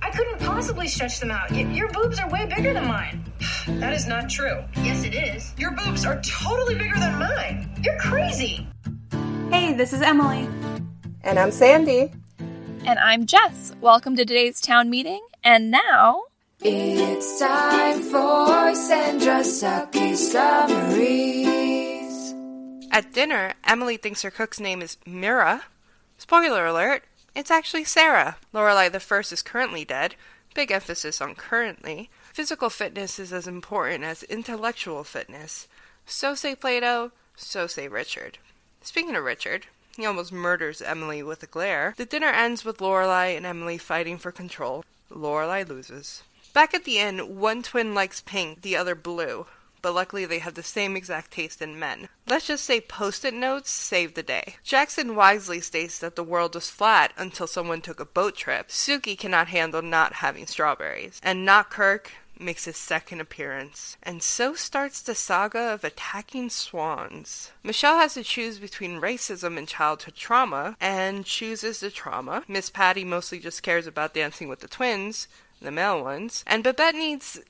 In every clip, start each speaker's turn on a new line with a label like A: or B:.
A: I couldn't possibly stretch them out. Y- your boobs are way bigger than mine. that is not true. Yes, it is. Your boobs are totally bigger than mine. You're crazy.
B: Hey, this is Emily.
C: And I'm Sandy.
D: And I'm Jess. Welcome to today's town meeting. And now.
E: It's time for Sandra Sucky's Summaries.
F: At dinner, Emily thinks her cook's name is Mira. Spoiler alert, it's actually Sarah. Lorelai the First is currently dead. Big emphasis on currently. Physical fitness is as important as intellectual fitness. So say Plato, so say Richard. Speaking of Richard, he almost murders Emily with a glare. The dinner ends with Lorelai and Emily fighting for control. Lorelai loses. Back at the inn, one twin likes pink, the other blue but luckily they have the same exact taste in men. Let's just say post it notes save the day. Jackson wisely states that the world was flat until someone took a boat trip. Sookie cannot handle not having strawberries. And Not Kirk makes his second appearance. And so starts the saga of attacking swans. Michelle has to choose between racism and childhood trauma, and chooses the trauma. Miss Patty mostly just cares about dancing with the twins, the male ones, and Babette needs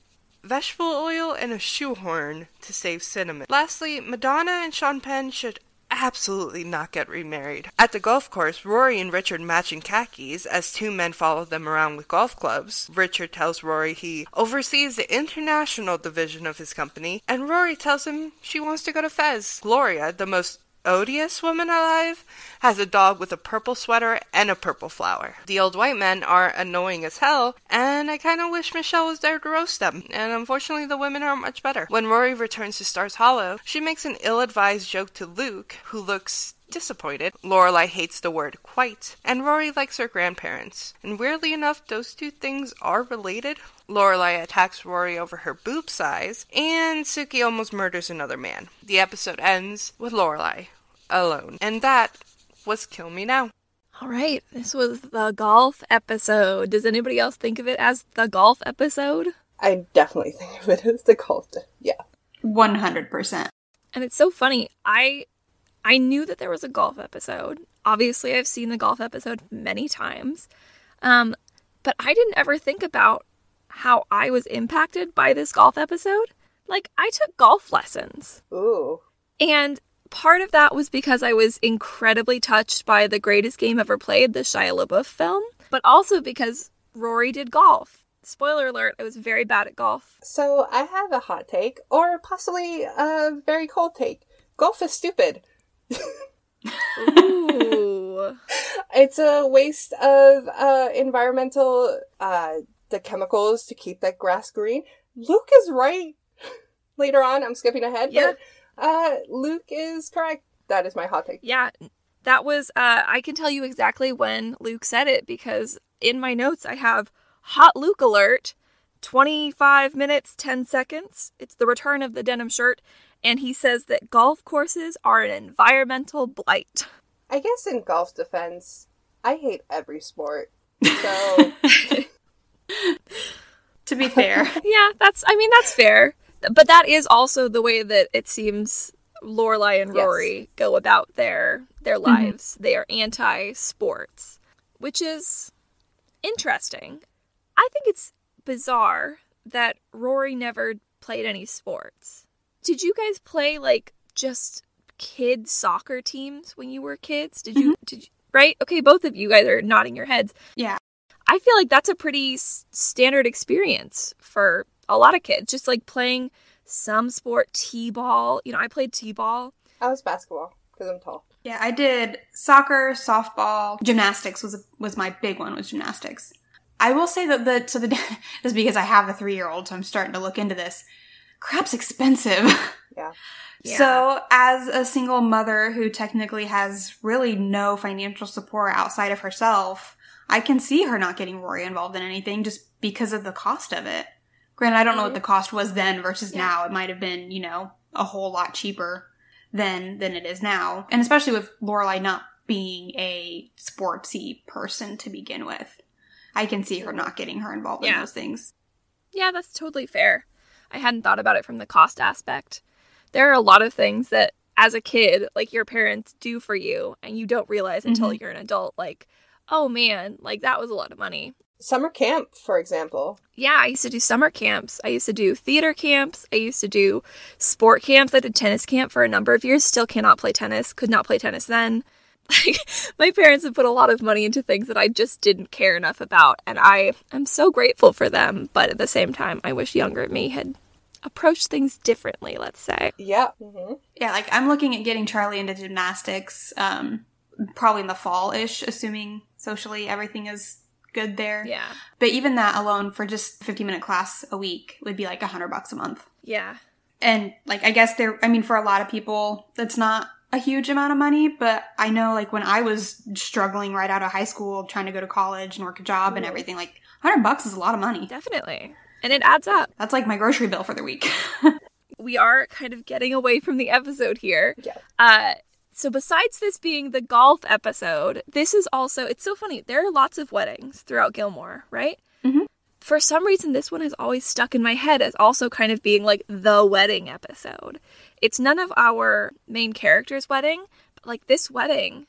F: vegetable oil, and a shoehorn to save cinnamon. Lastly, Madonna and Sean Penn should absolutely not get remarried. At the golf course, Rory and Richard match in khakis as two men follow them around with golf clubs. Richard tells Rory he oversees the international division of his company, and Rory tells him she wants to go to Fez. Gloria, the most odious woman alive, has a dog with a purple sweater and a purple flower. The old white men are annoying as hell, and I kind of wish Michelle was there to roast them, and unfortunately the women are much better. When Rory returns to Stars Hollow, she makes an ill-advised joke to Luke, who looks disappointed. Lorelai hates the word quite, and Rory likes her grandparents. And weirdly enough, those two things are related. Lorelai attacks Rory over her boob size, and Sookie almost murders another man. The episode ends with Lorelai alone, and that was Kill Me Now.
D: All right, this was the golf episode. Does anybody else think of it as the golf episode?
C: I definitely think of it as the golf. yeah,
B: one hundred percent.
D: And it's so funny. I I knew that there was a golf episode. Obviously, I've seen the golf episode many times. Um, but I didn't ever think about how I was impacted by this golf episode. Like, I took golf lessons.
C: Ooh.
D: And part of that was because I was incredibly touched by the greatest game ever played, the Shia LaBeouf film, but also because Rory did golf. Spoiler alert, I was very bad at golf.
C: So I have a hot take, or possibly a very cold take. Golf is stupid.
D: Ooh.
C: it's a waste of uh, environmental uh, the chemicals to keep that grass green. Luke is right. Later on, I'm skipping ahead,
D: Yeah.
C: but uh, Luke is correct. That is my hot take.
D: Yeah, that was, uh, I can tell you exactly when Luke said it because in my notes I have hot Luke alert, 25 minutes, 10 seconds. It's the return of the denim shirt. And he says that golf courses are an environmental blight.
C: I guess in golf defense, I hate every sport. So
B: To be fair,
D: Yeah, that's, I mean, that's fair. But that is also the way that it seems Lorelai and
C: Yes.
D: Rory go about their their mm-hmm. lives. They are anti-sports, which is interesting. I think it's bizarre that Rory never played any sports. Did you guys play like just kid soccer teams when you were kids? Did you mm-hmm. did you, right? Okay, both of you guys are nodding your heads.
B: Yeah.
D: I feel like that's a pretty s- standard experience for a lot of kids. Just like playing some sport, t-ball. You know, I played t-ball.
F: I was basketball because I'm tall.
B: Yeah, I did soccer, softball, gymnastics was was my big one was gymnastics. I will say that the so the just because I have a three year old, so I'm starting to look into this. Crap's expensive.
F: Yeah.
D: Yeah.
B: So, as a single mother who technically has really no financial support outside of herself, I can see her not getting Rory involved in anything just because of the cost of it. Granted, I don't know what mm-hmm. the cost was then versus now. It might have been, you know, a whole lot cheaper than than it is now, and especially with Lorelai not being a sportsy person to begin with, I can see her not getting her involved in those things.
D: Yeah, that's totally fair. I hadn't thought about it from the cost aspect. There are a lot of things that, as a kid, like your parents do for you, and you don't realize until mm-hmm. you're an adult, like, oh man, like that was a lot of money.
F: Summer camp, for example.
D: Yeah, I used to do summer camps. I used to do theater camps. I used to do sport camps. I did tennis camp for a number of years. Still cannot play tennis. Could not play tennis then. Like my parents have put a lot of money into things that I just didn't care enough about, and I am so grateful for them. But at the same time, I wish younger me had approached things differently. Let's say.
F: Yeah. hmm
B: Yeah, like I'm looking at getting Charlie into gymnastics, um, probably in the fall ish, assuming socially everything is good there.
D: Yeah.
B: But even that alone for just 50 minute class a week would be like a hundred bucks a month.
D: Yeah.
B: And like, I guess there, I mean, for a lot of people, that's not a huge amount of money, but I know like when I was struggling right out of high school, trying to go to college and work a job and everything, like hundred bucks is a lot of money.
D: Definitely. And it adds up.
B: That's like my grocery bill for the week.
D: we are kind of getting away from the episode here.
F: Yeah.
D: Uh, so besides this being the golf episode, this is also it's so funny. There are lots of weddings throughout Gilmore, right?
B: Mhm.
D: For some reason, this one has always stuck in my head as also kind of being like the wedding episode. It's none of our main characters' wedding, but like this wedding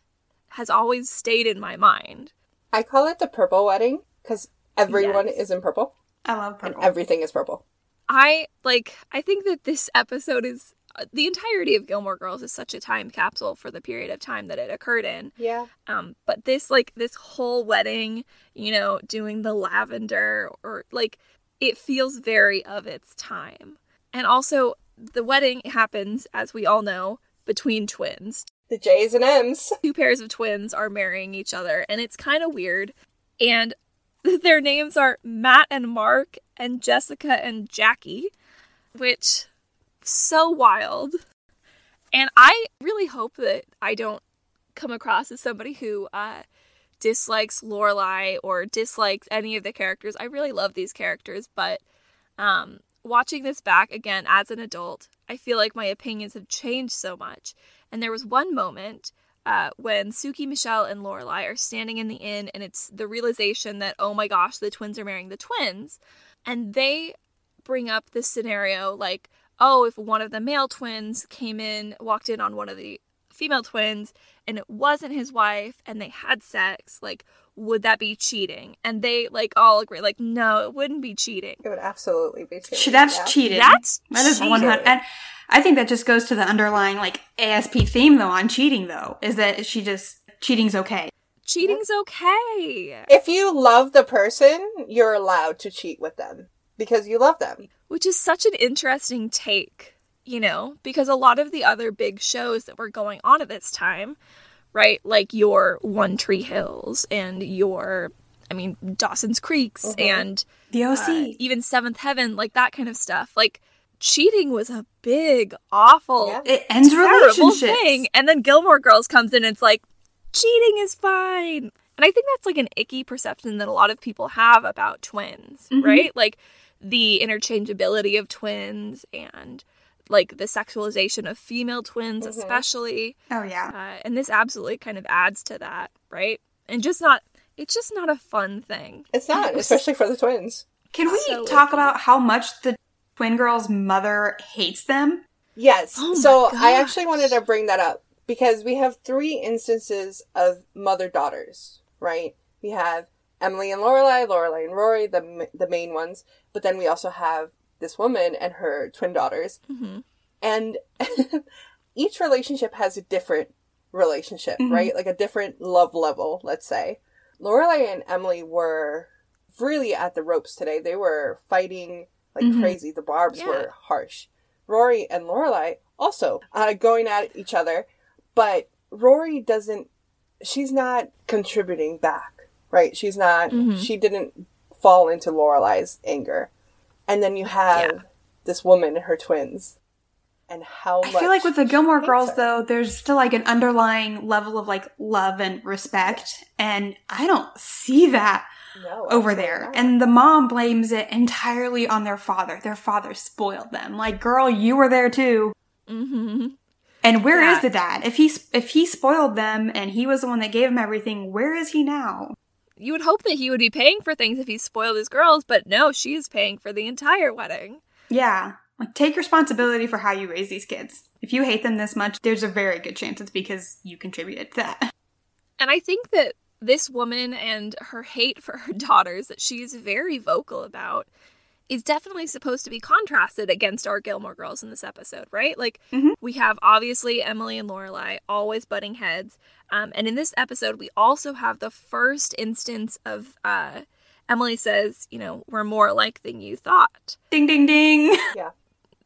D: has always stayed in my mind.
F: I call it the purple wedding because everyone
D: Yes.
F: is in purple
B: I love
F: and
B: purple.
F: everything is purple.
D: I like I think that this episode is the entirety of Gilmore Girls is such a time capsule for the period of time that it occurred in.
F: Yeah.
D: Um, but this like this whole wedding, you know, doing the lavender or like it feels very of its time. And also the wedding happens, as we all know, between twins.
F: The J's and M's.
D: Two pairs of twins are marrying each other, and it's kind of weird. And their names are Matt and Mark and Jessica and Jackie, which so wild. And I really hope that I don't come across as somebody who uh, dislikes Lorelai or dislikes any of the characters. I really love these characters, but um, watching this back again as an adult, I feel like my opinions have changed so much. And there was one moment uh, when Sookie, Michelle, and Lorelai are standing in the inn, and it's the realization that oh my gosh, the twins are marrying the twins, and they bring up this scenario like, oh, if one of the male twins came in, walked in on one of the female twins, and it wasn't his wife, and they had sex, like, would that be cheating? And they like all agree, like, no, it wouldn't be cheating.
F: It would absolutely be cheating.
B: Ch- That's
F: yeah.
B: cheating.
D: That's
B: that is
D: cheating.
B: one hundred. And I think that just goes to the underlying like ASP theme though on cheating though is that she just cheating's okay.
D: Cheating's okay.
F: If you love the person, you're allowed to cheat with them because you love them.
D: which is such an interesting take, you know, because a lot of the other big shows that were going on at this time, right, like your One Tree Hills and your, I mean, Dawson's Creeks and
B: The OC.
D: uh, even Seventh Heaven, like that kind of stuff, like cheating was a big, awful,
F: Yeah.
B: it ends
D: terrible
B: relationships.
D: thing. And then Gilmore Girls comes in and it's like, cheating is fine. And I think that's like an icky perception that a lot of people have about twins, right? Like the interchangeability of twins and like the sexualization of female twins, especially.
B: Oh yeah.
D: Uh, and this absolutely kind of adds to that, right? And just not, it's just not a fun thing.
F: It's not, especially for the twins.
B: Can we
D: So
B: talk about how much the twin girl's mother hates them?
F: Yes.
D: Oh
F: so I actually wanted to bring that up because we have three instances of mother daughters, right? We have Emily and Lorelai, Lorelai and Rory, the the main ones, but then we also have this woman and her twin daughters,
D: hmm
F: and each relationship has a different relationship,
D: Mm-hmm.
F: right? Like a different love level, let's say. Lorelai and Emily were really at the ropes today. They were fighting like
B: Mhm.
F: crazy. The barbs
D: Yeah.
F: were harsh. Rory and Lorelai also uh, going at each other, but Rory doesn't. She's not contributing back, right? She's not.
D: Mhm.
F: She didn't fall into Lorelai's anger, and then you have
D: Yeah.
F: this woman and her twins, and how
B: I feel like with the Gilmore Girls,
F: her.
B: though, there's still like an underlying level of like love and respect, and I don't see that
F: no,
B: over there.
F: not.
B: And the mom blames it entirely on their father. Their father spoiled them. Like, girl, you were there too.
D: Mm-hmm.
B: And where is
D: Yeah.
B: the dad? If he if he spoiled them and he was the one that gave them everything, where is he now?
D: You would hope that he would be paying for things if he spoiled his girls, but no, she is paying for the entire wedding.
B: Yeah. Like take responsibility for how you raise these kids. If you hate them this much, there's a very good chance it's because you contributed to that.
D: And I think that this woman and her hate for her daughters that she is very vocal about is definitely supposed to be contrasted against our Gilmore girls in this episode, right? Like
B: Mhm.
D: we have obviously Emily and Lorelai always butting heads, um, and in this episode we also have the first instance of uh, Emily says, you know, we're more alike than you thought.
B: Ding ding ding. Yeah.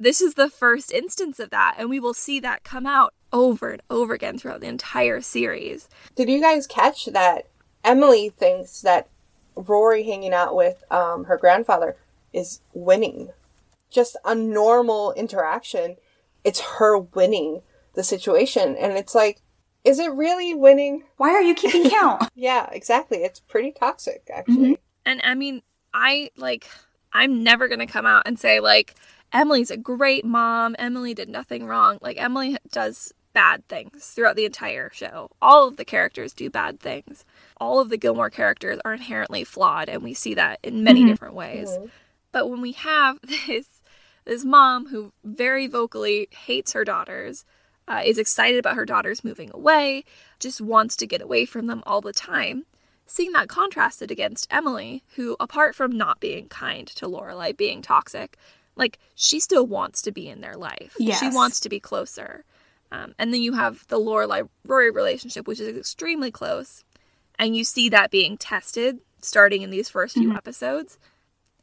D: This is the first instance of that, and we will see that come out over and over again throughout the entire series.
F: Did you guys catch that Emily thinks that Rory hanging out with um, her grandfather is winning? Just a normal interaction. It's her winning the situation. And it's like, is it really winning?
B: Why are you keeping count?
F: Yeah, exactly. It's pretty toxic, actually.
D: And I mean, I like, I'm never going to come out and say, like, Emily's a great mom. Emily did nothing wrong. Like, Emily does bad things throughout the entire show. All of the characters do bad things. All of the Gilmore characters are inherently flawed, and we see that in many different ways. But when we have this this mom who very vocally hates her daughters, uh, is excited about her daughters moving away, just wants to get away from them all the time, seeing that contrasted against Emily, who, apart from not being kind to Lorelai, being toxic, like she still wants to be in their life. She wants to be closer. Um, and then you have the Lorelai Rory relationship, which is extremely close, and you see that being tested starting in these first few episodes.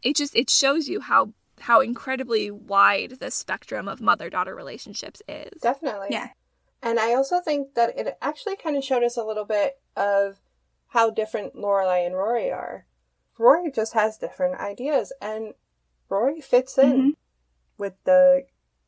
D: It just it shows you how how incredibly wide the spectrum of mother daughter relationships is.
F: Definitely.
B: Yeah.
F: And I also think that it actually kind of showed us a little bit of how different Lorelai and Rory are. Rory just has different ideas, and Rory fits in
B: Mhm.
F: with the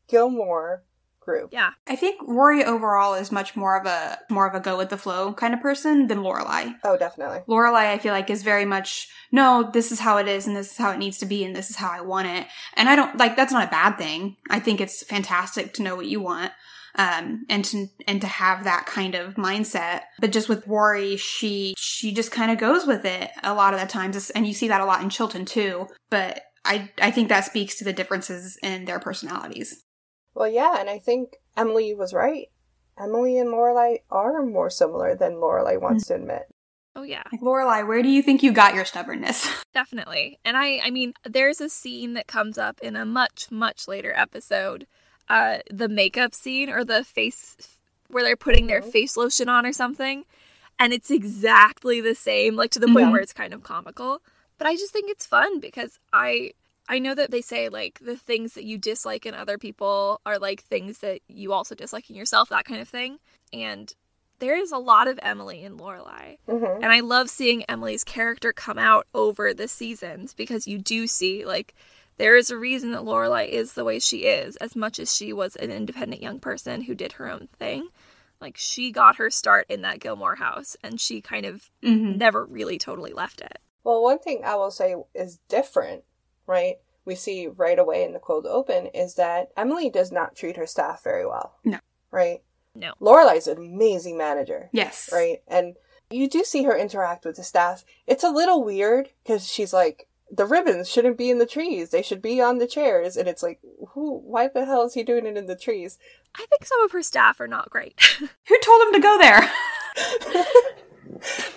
F: Gilmore group.
D: Yeah.
B: I think Rory overall is much more of a more of a go with the flow kind of person than Lorelai.
F: Oh, definitely.
B: Lorelai, I feel like, is very much no. This is how it is, and this is how it needs to be, and this is how I want it. And I don't like that's not a bad thing. I think it's fantastic to know what you want, um, and to and to have that kind of mindset. But just with Rory, she she just kind of goes with it a lot of the times, and you see that a lot in Chilton too. But I I think that speaks to the differences in their personalities.
F: Well, yeah, and I think Emily was right. Emily and Lorelai are more similar than Lorelai wants to admit.
D: Oh yeah.
B: Like Lorelai, where do you think you got your stubbornness?
D: Definitely. And I I mean, there's a scene that comes up in a much much later episode. Uh the makeup scene or the face where they're putting their face lotion on or something. And it's exactly the same, like to the point
B: Mhm.
D: where it's kind of comical. But I just think it's fun because I I know that they say like the things that you dislike in other people are like things that you also dislike in yourself, that kind of thing. And there is a lot of Emily in Lorelai.
F: hmm
D: And I love seeing Emily's character come out over the seasons because you do see like there is a reason that Lorelai is the way she is, as much as she was an independent young person who did her own thing. Like she got her start in that Gilmore house and she kind of
B: mm-hmm.
D: never really totally left it.
F: Well, one thing I will say is different, right? We see right away in the cold open is that Emily does not treat her staff very well.
B: No.
F: Right?
D: No.
F: Lorelai's an amazing manager.
B: Yes.
F: Right? And you do see her interact with the staff. It's a little weird because she's like, the ribbons shouldn't be in the trees. They should be on the chairs. And it's like, who, why the hell is he doing it in the trees?
D: I think some of her staff are not great.
B: Who told him to go there?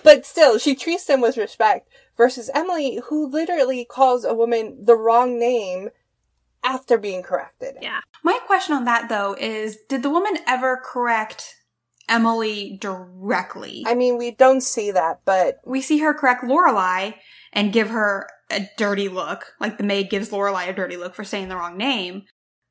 F: But still, she treats them with respect versus Emily, who literally calls a woman the wrong name after being corrected.
D: yeah.
B: My question on that though is did the woman ever correct Emily directly.
F: I mean, we don't see that, but
B: we see her correct Lorelai and give her a dirty look, like the maid gives Lorelai a dirty look for saying the wrong name.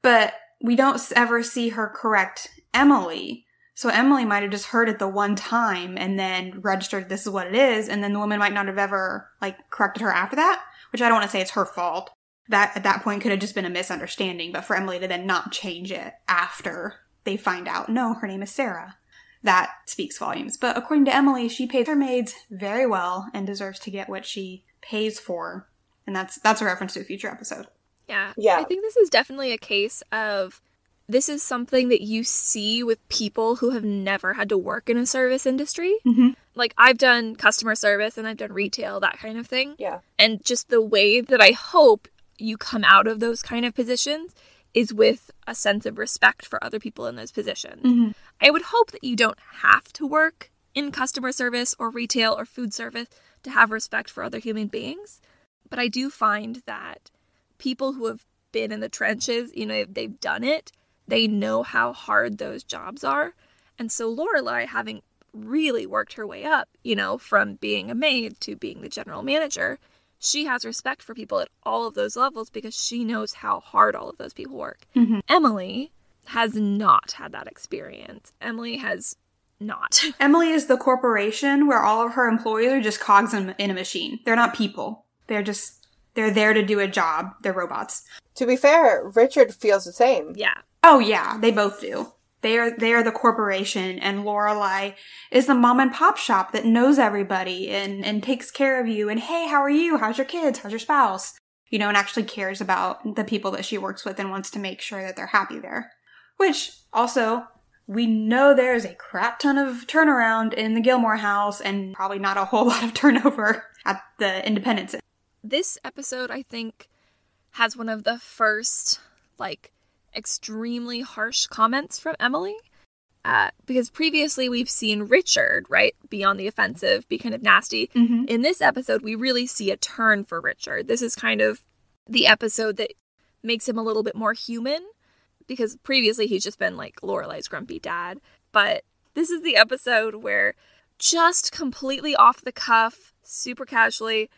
B: But we don't ever see her correct Emily. So Emily might have just heard it the one time and then registered this is what it is, and then the woman might not have ever like corrected her after that. Which I don't want to say it's her fault. That at that point could have just been a misunderstanding, but for Emily to then not change it after they find out, no, her name is Sarah. That speaks volumes. But according to Emily, she pays her maids very well and deserves to get what she pays for. And that's that's a reference to a future episode.
D: Yeah.
F: Yeah.
D: I think this is definitely a case of this is something that you see with people who have never had to work in a service industry.
B: Mhm.
D: Like I've done customer service and I've done retail, that kind of thing.
F: yeah.
D: And just the way that I hope you come out of those kind of positions is with a sense of respect for other people in those positions.
B: Mhm.
D: I would hope that you don't have to work in customer service or retail or food service to have respect for other human beings. But I do find that people who have been in the trenches, you know, they've done it, they know how hard those jobs are. And so Lorelai, having really worked her way up, you know, from being a maid to being the general manager, she has respect for people at all of those levels because she knows how hard all of those people work. Mm-hmm. Emily has not had that experience. Emily has not.
B: Emily is the corporation where all of her employees are just cogs in, in a machine. They're not people. They're just they're there to do a job. They're robots.
F: To be fair, Richard feels the same.
D: yeah.
B: Oh yeah, they both do. They are they are the corporation, and Lorelai is the mom and pop shop that knows everybody and and takes care of you. And hey, how are you? How's your kids? How's your spouse? You know, and actually cares about the people that she works with and wants to make sure that they're happy there. Which also we know there is a crap ton of turnaround in the Gilmore house and probably not a whole lot of turnover at the Independence.
D: This episode, I think, has one of the first, like, extremely harsh comments from Emily. Uh, because previously we've seen Richard, right, be on the offensive, be kind of nasty.
B: Mhm.
D: In this episode, we really see a turn for Richard. This is kind of the episode that makes him a little bit more human because previously he's just been like Lorelai's grumpy dad. But this is the episode where just completely off the cuff, super casually,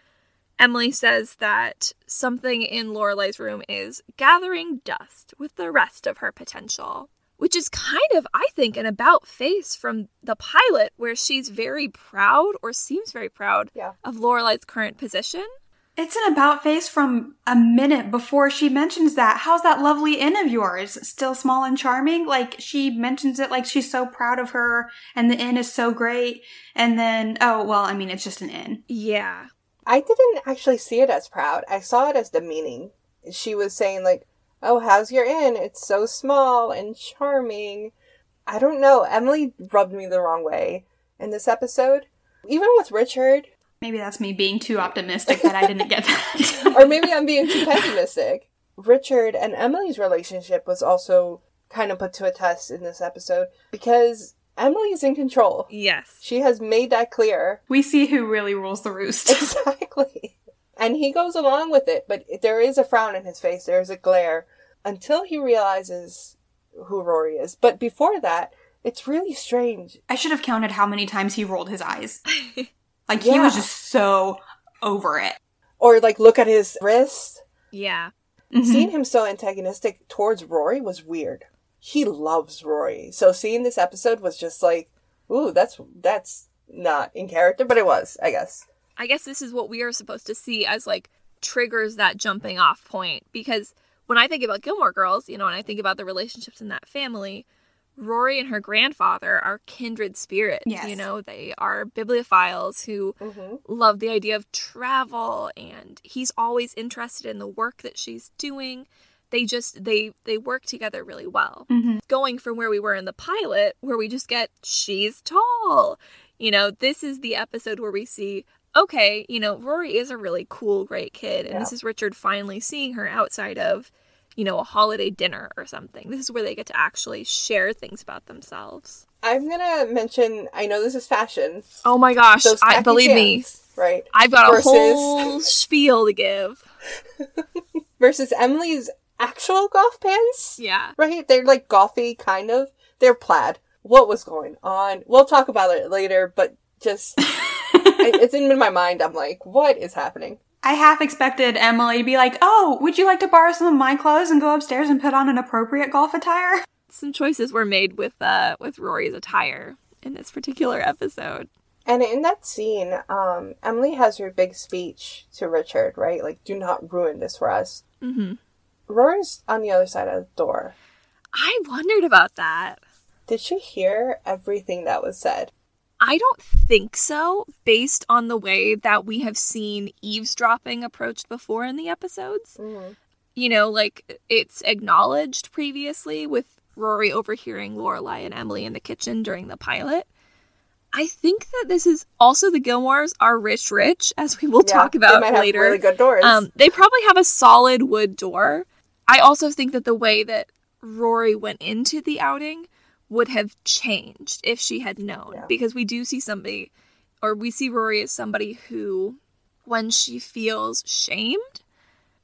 D: Emily says that something in Lorelai's room is gathering dust with the rest of her potential. Which is kind of, I think, an about face from the pilot where she's very proud or seems very proud
F: Yeah.
D: of Lorelai's current position.
B: It's an about face from a minute before she mentions that. How's that lovely inn of yours? Still small and charming? Like she mentions it like she's so proud of her and the inn is so great. And then, oh, well, I mean, it's just an inn.
D: Yeah.
F: I didn't actually see it as proud. I saw it as demeaning. She was saying like, "Oh, how's your inn? It's so small and charming." I don't know. Emily rubbed me the wrong way in this episode. Even with Richard,
B: Maybe that's me being too optimistic that I didn't get that.
F: or maybe I'm being too pessimistic. Richard and Emily's relationship was also kind of put to a test in this episode because Emily's in control.
D: Yes.
F: She has made that clear.
B: we see who really rules the roost.
F: Exactly. And he goes along with it, but there is a frown in his face, there is a glare until he realizes who Rory is. But before that, it's really strange.
B: I should have counted how many times he rolled his eyes. Like he was just so over it.
F: Or like look at his wrist.
D: Yeah.
F: Seeing mm-hmm. him so antagonistic towards Rory was weird. He loves Rory. So seeing this episode was just like, ooh, that's that's not in character, but it was, I guess.
D: I guess this is what we are supposed to see as like triggers that jumping off point because when I think about Gilmore Girls, you know, and I think about the relationships in that family, Rory and her grandfather are kindred spirits.
B: Yes.
D: You know, they are bibliophiles who mm-hmm. love the idea of travel and he's always interested in the work that she's doing. They just they they work together really well. Mm-hmm. Going from where we were in the pilot where we just get she's tall. You know, this is the episode where we see okay, you know, Rory is a really cool, great kid. And this is Richard finally seeing her outside of, you know, a holiday dinner or something. This is where they get to actually share things about themselves.
F: I'm gonna mention I know this is fashion.
D: Oh my gosh, I
F: tacky
D: believe me.
F: Right.
D: I've got a whole spiel to give.
F: versus Emily's actual golf pants.
D: Yeah.
F: Right? They're like golfy kind of. They're plaid. what was going on. We'll talk about it later, but just it's in my mind. I'm like, what is happening?
B: I half expected Emily to be like, "Oh, would you like to borrow some of my clothes and go upstairs and put on an appropriate golf attire?"
D: Some choices were made with uh with Rory's attire in this particular episode.
F: And in that scene, um, Emily has her big speech to Richard, right? Like, do not ruin this for us.
D: Mm-hmm.
F: Rory's on the other side of the door.
D: I wondered about that.
F: Did she hear everything that was said?
D: I don't think so, based on the way that we have seen eavesdropping approached before in the episodes. You know, like it's acknowledged previously with Rory overhearing Lorelai and Emily in the kitchen during the pilot. I think that this is also the Gilmores are rich, rich, as we will
F: Yeah,
D: talk
F: they
D: about
F: have
D: later.
F: really good doors.
D: Um, they probably have a solid wood door. I also think that the way that Rory went into the outing would have changed if she had known,
F: Yeah.
D: because we do see somebody, or we see Rory as somebody who, when she feels shamed,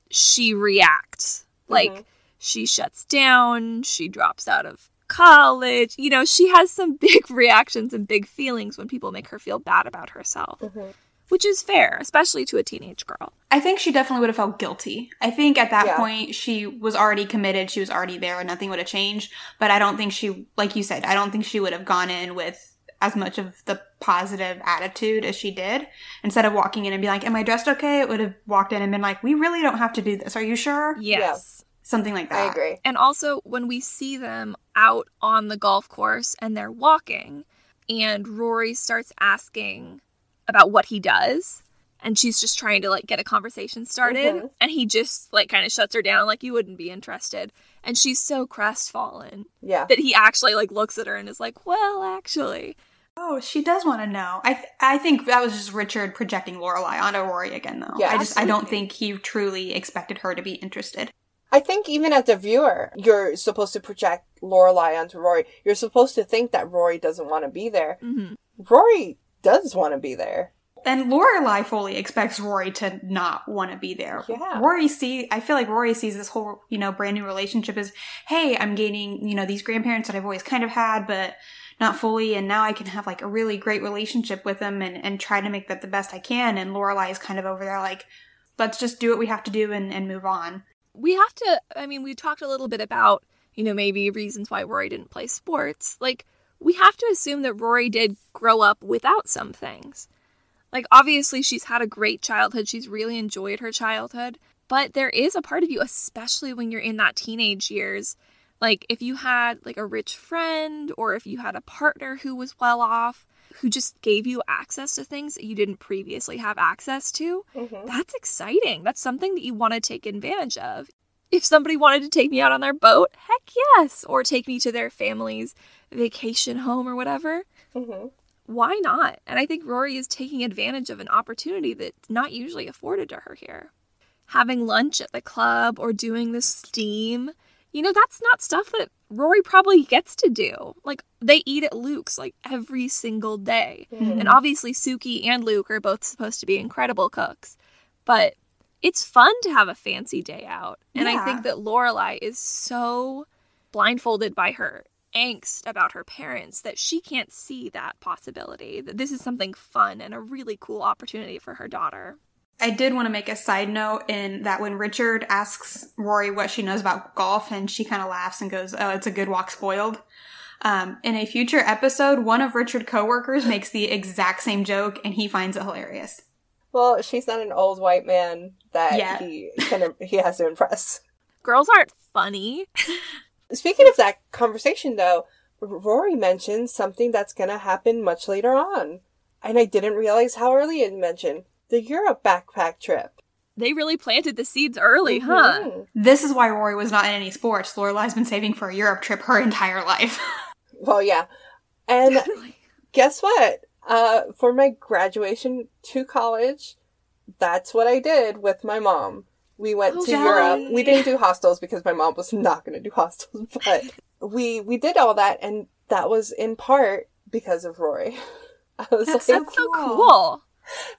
D: she reacts. Mm-hmm. Like she shuts down, she drops out of college. You know, she has some big reactions and big feelings when people make her feel bad about herself, mm-hmm. Which is fair, especially to a teenage girl.
B: I think she definitely would have felt guilty. I think at that
F: Yeah.
B: point she was already committed, she was already there, and nothing would have changed. But I don't think she, like you said, I don't think she would have gone in with as much of the positive attitude as she did. Instead of walking in and being like, "Am I dressed okay?" It would have walked in and been like, "We really don't have to do this. Are you sure?"
D: Yes.
B: Something like that.
F: I agree.
D: And also, when we see them out on the golf course and they're walking, and Rory starts asking about what he does, and she's just trying to like get a conversation started,
F: Mhm.
D: and he just like kind of shuts her down, like you wouldn't be interested. And she's so crestfallen
F: Yeah.
D: that he actually like looks at her and is like, "Well, actually,
B: Oh, she does want to know. I th- I think that was just Richard projecting Lorelai onto Rory again, though.
F: Yeah,
B: I just I don't think he truly expected her to be interested.
F: I think even as a viewer, you're supposed to project Lorelai onto Rory. You're supposed to think that Rory doesn't want to be there.
D: Mhm.
F: Rory does want to be there.
B: And Lorelai fully expects Rory to not want to be there.
F: Yeah.
B: Rory see I feel like Rory sees this whole, you know, brand new relationship as, hey, I'm gaining, you know, these grandparents that I've always kind of had, but not fully, and now I can have like a really great relationship with them and, and try to make that the best I can. And Lorelai is kind of over there like, let's just do what we have to do and, and move on.
D: we have to i mean we talked a little bit about you know maybe reasons why rory didn't play sports like we have to assume that rory did grow up without some things. Like obviously she's had a great childhood. She's really enjoyed her childhood. But there is a part of you especially when you're in that teenage years like if you had like a rich friend or if you had a partner who was well off who just gave you access to things that you didn't previously have access to mm-hmm. that's exciting. That's something that you want to take advantage of. If somebody wanted to take me out on their boat, heck yes, or take me to their family's vacation home or whatever,
F: hmm
D: why not? And I think Rory is taking advantage of an opportunity that's not usually afforded to her here. Having lunch at the club or doing the steam, you know, that's not stuff that Rory probably gets to do. Like, they eat at Luke's like every single day. And obviously, Sookie and Luke are both supposed to be incredible cooks. But it's fun to have a fancy day out. And I think that Lorelai is so blindfolded by her angst about her parents that she can't see that possibility. That this is something fun and a really cool opportunity for her daughter.
B: I did want to make a side note in that when Richard asks Rory what she knows about golf, and she kind of laughs and goes, "Oh, it's a good walk spoiled." Um, in a future episode, one of Richard's coworkers makes the exact same joke, and he finds it hilarious.
F: Well, she's not an old white man that
B: Yeah.
F: he can he has to impress.
D: Girls aren't funny.
F: Speaking of that conversation, though, Rory mentioned something that's going to happen much later on, and I didn't realize how early it mentioned the Europe backpack trip.
D: They really planted the seeds early, huh?
F: Mhm.
B: This is why Rory was not in any sports. Lorelai's been saving for a Europe trip her entire life.
F: Well, yeah, and guess what? Uh, for my graduation to college, that's what I did with my mom. We went
D: Oh,
F: to. Europe. We didn't do hostels because my mom was not going to do hostels, but we we did all that, and that was in part because of Rory. I was
B: That's
F: like,
B: so Cool.
D: cool.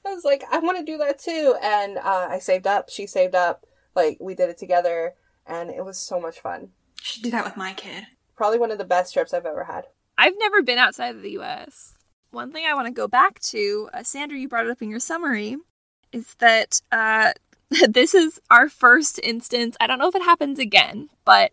F: I was like, I want to do that too, and uh, I saved up. She saved up. Like we did it together, and it was so much fun.
B: Should do that with my kid.
F: Probably one of the best trips I've ever had.
D: I've never been outside of the US. One thing I want to go back to, uh, Sandra, you brought it up in your summary, is that uh, this is our first instance. I don't know if it happens again, but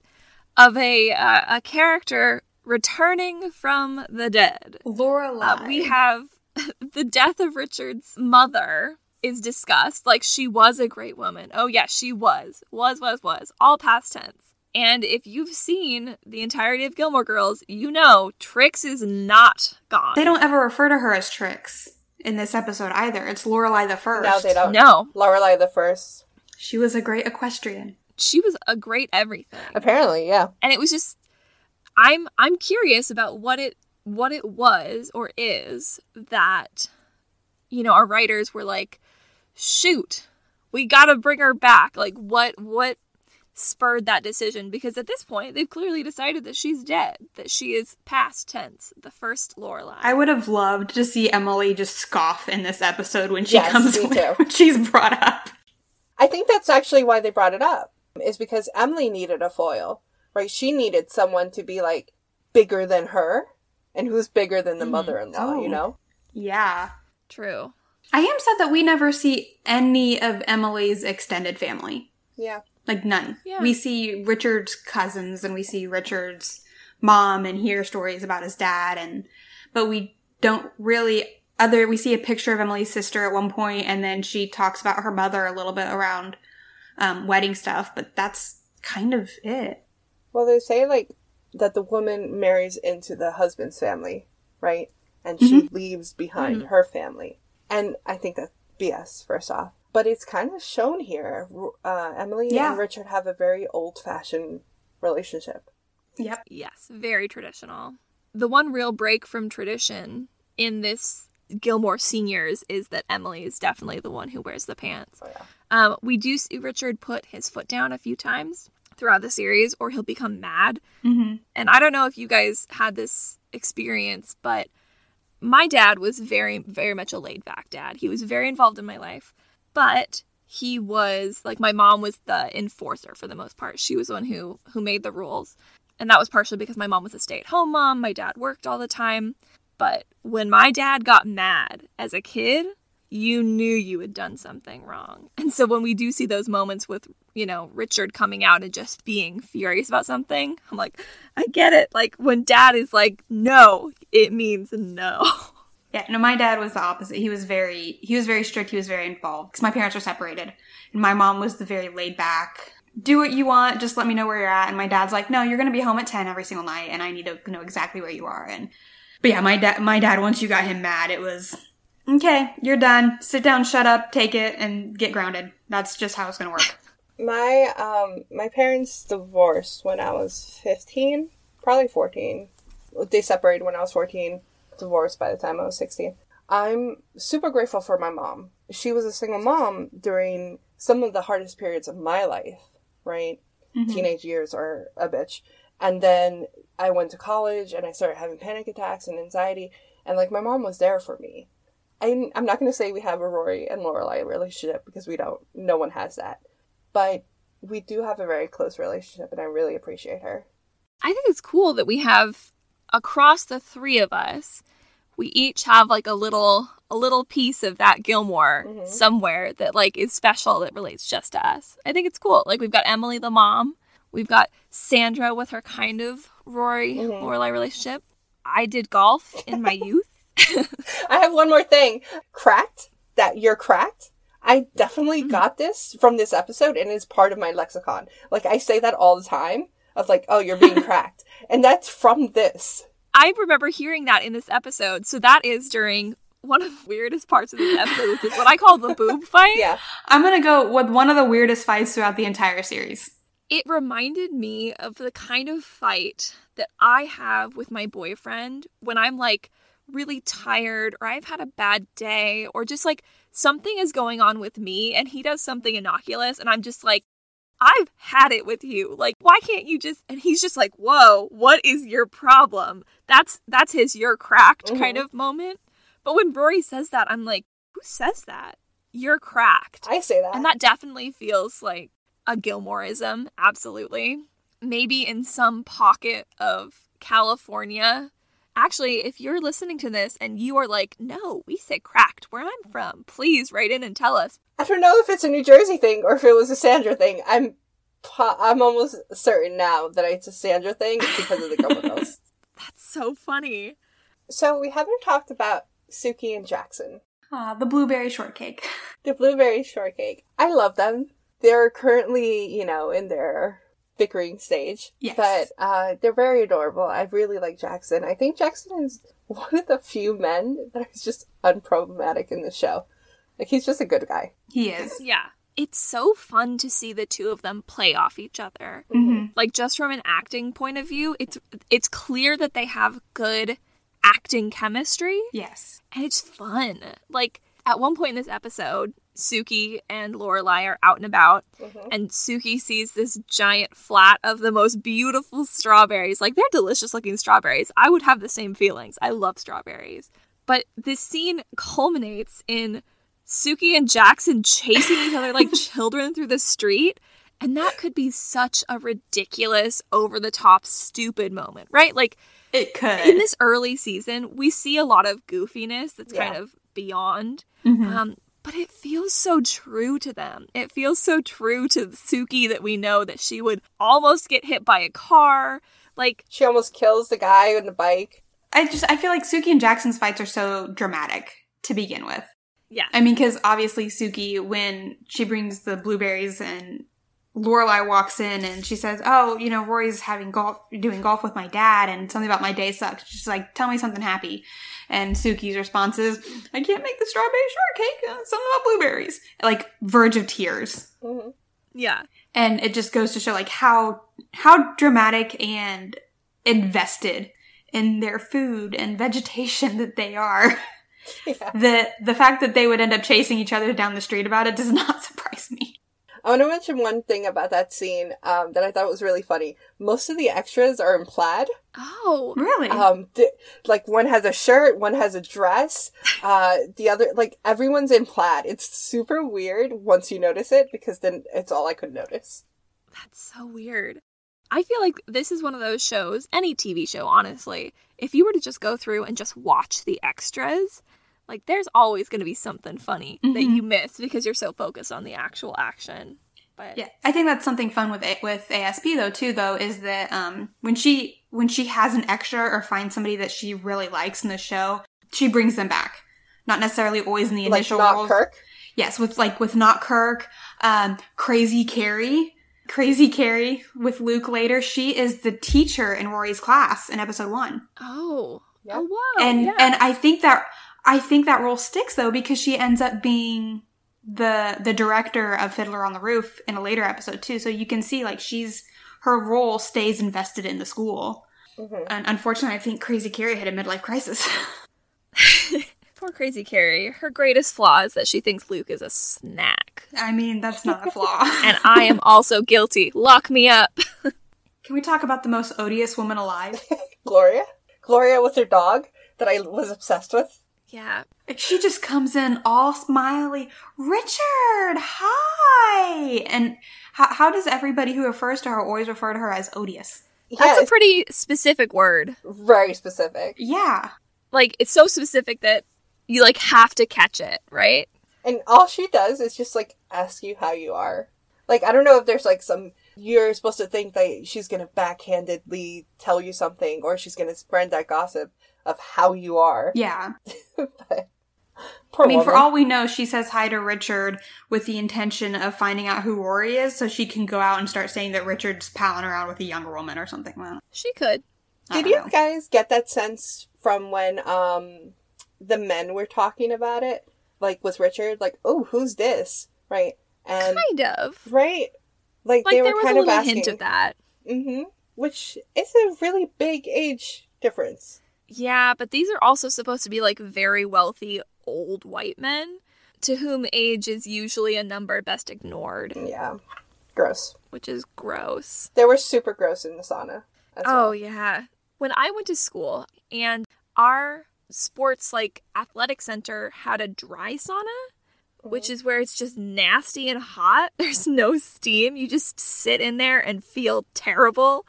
D: of a uh, a character returning from the dead.
B: Lorelai.
D: Uh, we have the death of Richard's mother is discussed. Like she was a great woman. Oh yes, she was. Was was was. All past tense. And if you've seen the entirety of Gilmore Girls, you know Trix is not gone.
B: They don't ever refer to her as Trix in this episode either. It's Lorelai the first.
F: No, they don't.
D: No.
F: Lorelai the first.
B: She was a great equestrian.
D: She was a great everything.
F: Apparently, yeah.
D: and it was just i'm i'm curious about what it what it was or is that you know our writers were like shoot we gotta bring her back like what what spurred that decision because at this point they've clearly decided that she's dead that she is past tense the first lorelai
B: I would have loved to see Emily just scoff in this episode when she
F: Yes,
B: comes
F: me too.
B: when she's brought up.
F: I think that's actually why they brought it up. Is because Emily needed a foil, right? She needed someone to be like bigger than her, and who's bigger than the mm-hmm. mother-in-law, you
B: Oh.
F: know?
B: Yeah.
D: true
B: I am sad that we never see any of Emily's extended family.
F: Yeah.
B: Like none.
D: Yeah.
B: We see Richard's cousins and we see Richard's mom and hear stories about his dad and but we don't really other we see a picture of Emily's sister at one point and then she talks about her mother a little bit around um, wedding stuff, but that's kind of it.
F: Well, they say like that the woman marries into the husband's family, right? And she leaves behind her family. And I think that's BS, first off. But it's kind of shown here. Uh, Emily
B: Yeah.
F: and Richard have a very old fashioned relationship.
B: Yep.
D: Yes, very traditional. The one real break from tradition in this Gilmore Seniors is that Emily is definitely the one who wears the pants.
F: Oh, yeah.
D: Um, we do see Richard put his foot down a few times throughout the series, or he'll become mad.
B: Mm-hmm.
D: And I don't know if you guys had this experience, but my dad was very, very much a laid back dad. He was very involved in my life, but he was like my mom was the enforcer for the most part. She was the one who who made the rules. And that was partially because my mom was a stay at home mom. My dad worked all the time. But when my dad got mad as a kid, you knew you had done something wrong. And so when we do see those moments with, you know, Richard coming out and just being furious about something, I'm like, I get it. Like when dad is like, no, it means no.
B: Yeah, no, my dad was the opposite. He was very, he was very strict. He was very involved because my parents were separated, and my mom was the very laid back. Do what you want, just let me know where you're at. And my dad's like, no, you're gonna be home at ten every single night, and I need to know exactly where you are. And but yeah, my dad, my dad, once you got him mad, it was okay. You're done. Sit down, shut up, take it, and get grounded. That's just how it's gonna work.
F: My um my parents divorced when I was 15, probably 14. They separated when I was 14, divorced by the time I was 16. I'm super grateful for my mom. She was a single mom during some of the hardest periods of my life, right? Mm-hmm. Teenage years are a bitch. And then I went to college and I started having panic attacks and anxiety and like my mom was there for me. I'm, I'm not going to say we have a Rory and Lorelai relationship because we don't. No one has that but we do have a very close relationship and I really appreciate her.
D: I think it's cool that we have across the three of us, we each have like a little a little piece of that Gilmore somewhere that like is special that relates just to us. I think it's cool. Like we've got Emily the mom, we've got Sandra with her kind of Rory Lorelai relationship. I did golf in my youth.
F: I have one more thing. Cracked? That you're cracked? I definitely
D: Mm-hmm.
F: got this from this episode and it's part of my lexicon. Like I say that all the time of like, oh, you're being cracked. And that's from this.
D: I remember hearing that in this episode. So that is during one of the weirdest parts of this episode, which is what I call the boob fight.
F: Yeah.
B: I'm gonna go with one of the weirdest fights throughout the entire series.
D: it reminded me of the kind of fight that I have with my boyfriend when I'm like really tired or I've had a bad day or just like something is going on with me and he does something innocuous and I'm just like, I've had it with you. Like, why can't you just and he's just like, Whoa, what is your problem? That's that's his you're cracked mm-hmm. kind of moment. But when Rory says that, I'm like, who says that? You're cracked.
F: I say that.
D: And that definitely feels like a Gilmoreism, absolutely. Maybe in some pocket of California, Actually, if you're listening to this and you are like, no, we say cracked where I'm from, please write in and tell us.
F: I don't know if it's a New Jersey thing or if it was a Sandra thing. I'm I'm almost certain now that it's a Sandra thing because of the Gilmore Girls.
D: That's so funny.
F: So we haven't talked about Sookie and Jackson.
B: Ah, the blueberry shortcake.
F: The blueberry shortcake. I love them. They're currently, you know, in their bickering stage.
B: Yes.
F: But uh, they're very adorable. I really like Jackson. I think Jackson is one of the few men that is just unproblematic in the show. Like he's just a good guy.
B: He is.
D: Yeah. It's so fun to see the two of them play off each other.
B: Mm-hmm.
D: Like just from an acting point of view, it's it's clear that they have good acting chemistry
B: Yes.
D: and it's fun. Like at one point in this episode, Sookie and Lorelai are out and about, mm-hmm. and Sookie sees this giant flat of the most beautiful strawberries. Like they're delicious looking strawberries. I would have the same feelings. I love strawberries. But this scene culminates in Sookie and Jackson chasing each other like children through the street. And that could be such a ridiculous, over the top, stupid moment, right? Like,
B: It could.
D: in this early season, we see a lot of goofiness that's kind of beyond.
B: Mhm.
D: Um, but it feels so true to them. It feels so true to Sookie that we know that she would almost get hit by a car. Like,
F: She almost kills the guy on the bike.
B: I just I feel like Sookie and Jackson's fights are so dramatic to begin with.
D: yeah.
B: I mean, because obviously Sookie, when she brings the blueberries and Lorelai walks in and she says, "Oh, you know, Rory's having golf, doing golf with my dad, and something about my day sucked." She's like, "Tell me something happy." And Sookie's response is, "I can't make the strawberry shortcake. Uh, something about blueberries." Like verge of tears,
F: hmm
D: Yeah.
B: and it just goes to show like how how dramatic and invested in their food and vegetation that they are.
F: Yeah.
B: the the fact that they would end up chasing each other down the street about it does not surprise me.
F: I want to mention one thing about that scene um, that I thought was really funny. Most of the extras are in plaid.
D: Oh.
B: Really?
F: Um, di- like one has a shirt, one has a dress. Uh, the other, like everyone's in plaid. It's super weird once you notice it because then it's all I could notice.
D: That's so weird. I feel like this is one of those shows, any TV show, honestly. If you were to just go through and just watch the extras, like there's always going to be something funny that
B: Mhm.
D: you miss because you're so focused on the actual action. But
B: yeah, I think that's something fun with it with ASP though too. Though is that um when she when she has an extra or finds somebody that she really likes in the show, she brings them back. Not necessarily always in the
F: Like
B: initial
F: not
B: roles.
F: Kirk.
B: Yes, with like with not Kirk, um, Crazy Carrie, Crazy Carrie with Luke later. She is the teacher in Rory's class in episode one.
D: oh,
F: Yeah.
D: oh wow,
B: and
D: yeah.
B: and I think that I think that role sticks though because she ends up being the the director of Fiddler on the Roof in a later episode too. So you can see like she's her role stays invested in the school.
F: Mhm.
B: And unfortunately, I think Crazy Carrie had a midlife crisis.
D: poor crazy Carrie. Her greatest flaw is that she thinks Luke is a snack,
B: I mean, that's not a flaw.
D: and I am also guilty. Lock me up.
B: Can we talk about the most odious woman alive?
F: Gloria. Gloria with her dog that I was obsessed with.
D: Yeah,
B: she just comes in all smiley, Richard, hi, and how, how does everybody who refers to her always refer to her as odious?
D: that's a pretty specific word.
F: very specific.
B: Yeah,
D: Like it's so specific that you like have to catch it, right?
F: And all she does is just like ask you how you are. Like I don't know if there's like some you're supposed to think that she's gonna backhandedly tell you something or she's gonna spread that gossip of how you are.
B: yeah.
F: but poor
B: I mean, for all we know, she says hi to Richard with the intention of finding out who Rory is, so she can go out and start saying that Richard's palling around with a younger woman or something. Well,
D: She could.
B: I
F: Did you
B: know.
F: guys get that sense from when um the men were talking about it? Like with Richard, like, oh, who's this? Right. And
D: Kind of.
F: right? Like,
D: Like
F: they were
D: there was
F: kind
D: a
F: of
D: little
F: asking.
D: hint of that.
F: Mm-hmm. Which is a really big age difference.
D: Yeah, but these are also supposed to be like very wealthy old white men to whom age is usually a number best ignored,
F: Yeah. Gross.
D: which is gross.
F: They were super gross in the sauna. As
D: Oh,
F: well.
D: yeah. When I went to school and our sports like athletic center had a dry sauna, mm-hmm. which is where it's just nasty and hot. There's no steam. You just sit in there and feel terrible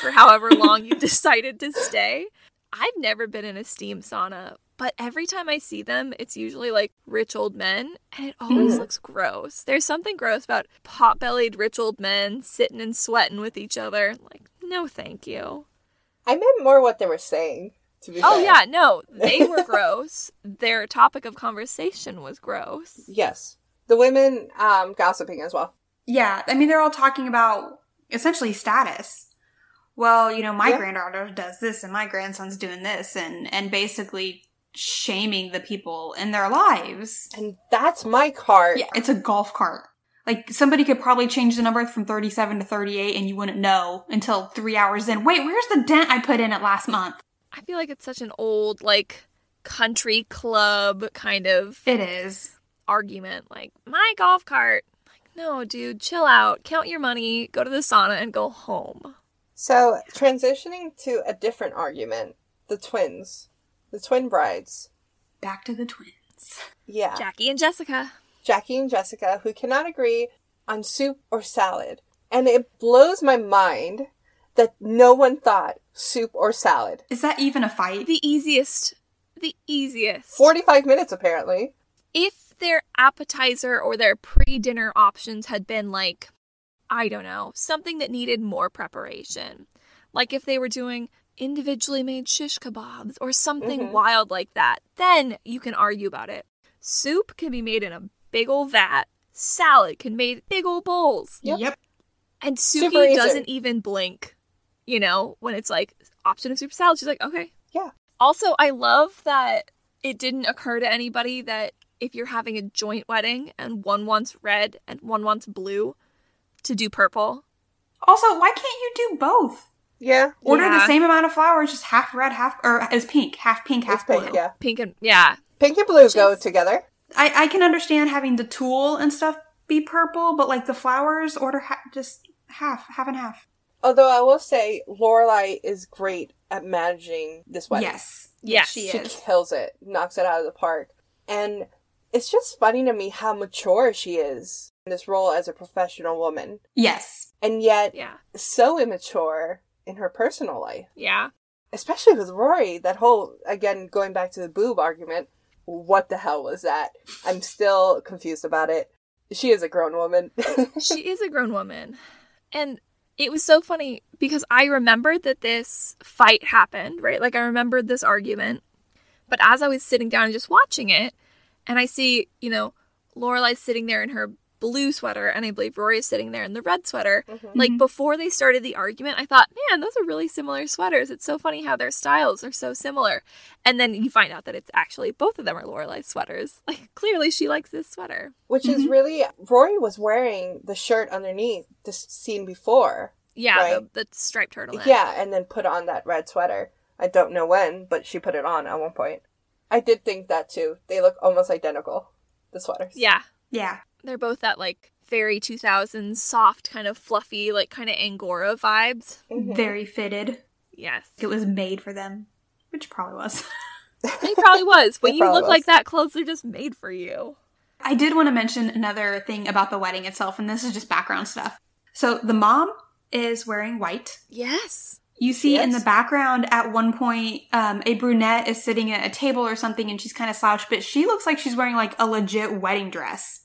D: for however long you decided to stay. I've never been in a steam sauna, but every time I see them, it's usually like rich old men, and it always
F: Mhm.
D: looks gross. There's something gross about pot bellied rich old men sitting and sweating with each other. Like, no, thank you.
F: I meant more what they were saying. To be
D: Oh,
F: fair.
D: yeah, no, they were gross. Their topic of conversation was gross.
F: Yes. The women um, gossiping as well.
B: Yeah, I mean, they're all talking about essentially status. Well, you know, my
F: Yeah.
B: granddaughter does this and my grandson's doing this and, and basically shaming the people in their lives.
F: And that's my cart.
B: Yeah, it's a golf cart. Like, somebody could probably change the number from 37 to 38 and you wouldn't know until three hours in. Wait, where's the dent I put in it last month?
D: I feel like it's such an old, like, country club kind of
B: It is.
D: argument. Like, my golf cart. Like, no, dude, chill out. Count your money, go to the sauna, and go home.
F: So, transitioning to a different argument the twins, the twin brides.
B: Back to the twins.
F: Yeah.
D: Jackie and Jessica.
F: Jackie and Jessica, who cannot agree on soup or salad. And it blows my mind that no one thought soup or salad.
B: Is that even a fight?
D: The easiest. The easiest.
F: 45 minutes, apparently.
D: if their appetizer or their pre dinner options had been like, I don't know, something that needed more preparation, like if they were doing individually made shish kebabs or something
F: Mhm.
D: wild like that, then you can argue about it. Soup can be made in a big old vat, salad can be made big old bowls.
F: Yep.
D: And
F: Super Sookie
D: doesn't even blink, you know, when it's like option of soup salad. She's like, okay.
F: Yeah.
D: Also, I love that it didn't occur to anybody that if you're having a joint wedding and one wants red and one wants blue, to do purple.
B: Also, why can't you do both?
F: Yeah.
B: Order the same amount of flowers, just half red, half or as pink, half pink,
F: It's
B: half
F: pink,
B: blue.
F: yeah.
D: Pink and yeah.
F: Pink and blue go together.
B: I I can understand having the tool and stuff be purple, but like the flowers, order ha- just half, half and half.
F: Although I will say, Lorelai is great at managing this wedding.
B: Yes,
D: Yes.
B: she
F: She
B: is.
F: kills it, knocks it out of the park. And it's just funny to me how mature she is in this role as a professional woman.
B: Yes,
F: And yet,
D: Yeah.
F: so immature in her personal life.
D: Yeah.
F: Especially with Rory, that whole, again, going back to the boob argument, what the hell was that? I'm still confused about it. She is a grown woman.
D: she is a grown woman. And it was so funny because I remembered that this fight happened, right? Like I remembered this argument. But as I was sitting down and just watching it, and I see, you know, Lorelai sitting there in her blue sweater, and I believe Rory is sitting there in the red sweater. Mm-hmm. Like mm-hmm. before they started the argument, I thought, man, those are really similar sweaters. It's so funny how their styles are so similar. And then you find out that it's actually both of them are Lorelai's sweaters. Like clearly she likes this sweater.
F: Which is mm-hmm. really, Rory was wearing the shirt underneath the scene before.
D: Yeah,
F: Right.
D: the, the striped turtleneck.
F: Yeah, and then put on that red sweater. I don't know when, but she put it on at one point. I did think that too. They look almost identical, the sweaters.
D: Yeah.
B: yeah.
D: They're both that like very 2000s soft kind of fluffy like kind of angora vibes.
F: Mhm.
B: Very fitted.
D: Yes.
B: It was made for them, which probably was.
D: It probably was. When
F: It
D: you
F: probably
D: look like that, clothes are just made for you.
B: I did want to mention another thing about the wedding itself, and this is just background stuff. So the mom is wearing white.
D: Yes.
B: You see in the background at one point, um, a brunette is sitting at a table or something, and she's kind of slouched, but she looks like she's wearing like a legit wedding dress.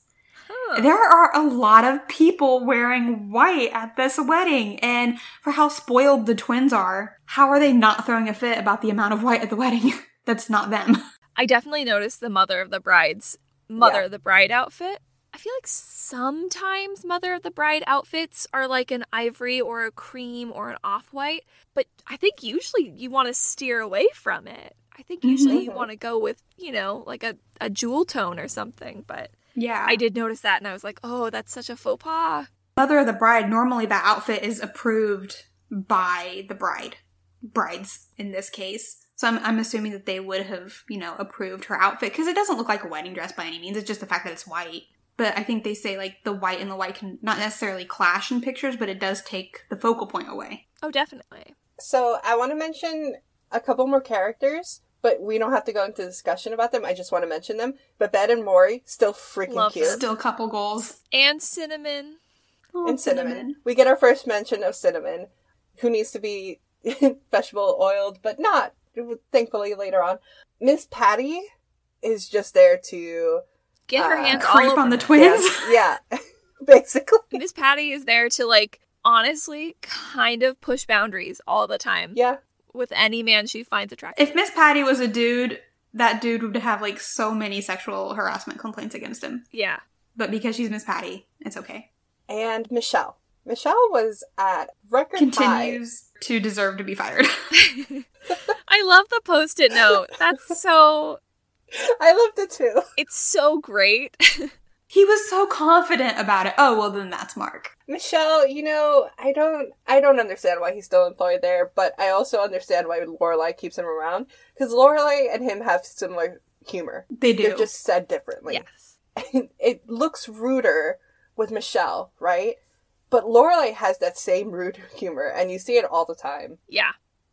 D: Huh.
B: There are a lot of people wearing white at this wedding, and for how spoiled the twins are, how are they not throwing a fit about the amount of white at the wedding? That's not them.
D: I definitely noticed the mother of the bride's mother
F: Yeah.
D: of the bride outfit. I feel like sometimes mother of the bride outfits are like an ivory or a cream or an off white, but I think usually you want to steer away from it. I think usually you
F: Mhm.
D: want to go with, you know, like a, a jewel tone or something, but
B: Yeah.
D: I did notice that and I was like, oh, that's such a faux pas.
B: Mother of the bride, normally that outfit is approved by the bride. Brides, in this case. So I'm, I'm assuming that they would have, you know, approved her outfit because it doesn't look like a wedding dress by any means. It's just the fact that it's white. But I think they say like the white and the white can not necessarily clash in pictures, but it does take the focal point away.
D: Oh, definitely.
F: So I want to mention a couple more characters, but we don't have to go into discussion about them. I just want to mention them. But Babette and Morey, still freaking
D: Love
F: cute.
D: them.
B: Still couple goals.
D: And cinnamon.
B: Oh,
F: and cinnamon. We get our first mention of cinnamon, who needs to be vegetable oiled, but not thankfully later on. Miss Patty is just there to
D: Get her
F: Uh,
D: hands all
B: Creep
D: over
B: on the
D: her.
B: twins.
F: yeah, basically.
D: Miss Patty is there to like honestly kind of push boundaries all the time
F: Yeah,
D: with any man she finds attractive.
B: If Miss Patty was a dude, that dude would have like so many sexual harassment complaints against him.
D: yeah.
B: But because she's Miss Patty, it's okay.
F: and Michel. Michel was at record high.
B: Continues to deserve to be fired.
D: I love the post-it note. That's so
F: I loved it too.
D: it's so great.
B: He was so confident about it. Oh well, then that's Mark.
F: Michel, you know, I don't, I don't understand why he's still employed there, but I also understand why Lorelai keeps him around because Lorelai and him have similar humor.
B: They do.
F: They're just said differently.
D: yes.
F: it looks ruder with Michel, right? But Lorelai has that same rude humor, and you see it all the time.
D: Yeah.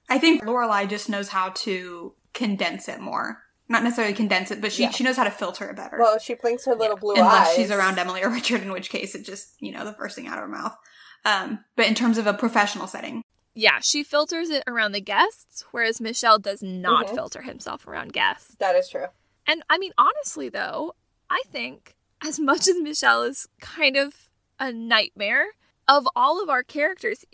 B: I think Lorelai just knows how to condense it more. Not necessarily condense it, but she
F: Yeah.
B: she knows how to filter it better.
F: Well, she blinks her little blue
B: Unless
F: eyes.
B: she's around Emily or Richard, in which case it just you know the first thing out of her mouth. Um, but in terms of a professional setting,
D: Yeah, she filters it around the guests, whereas Michel does not
F: Mhm.
D: filter himself around guests.
F: That is true.
D: And I mean, honestly, though, I think as much as Michel is kind of a nightmare, of all of our characters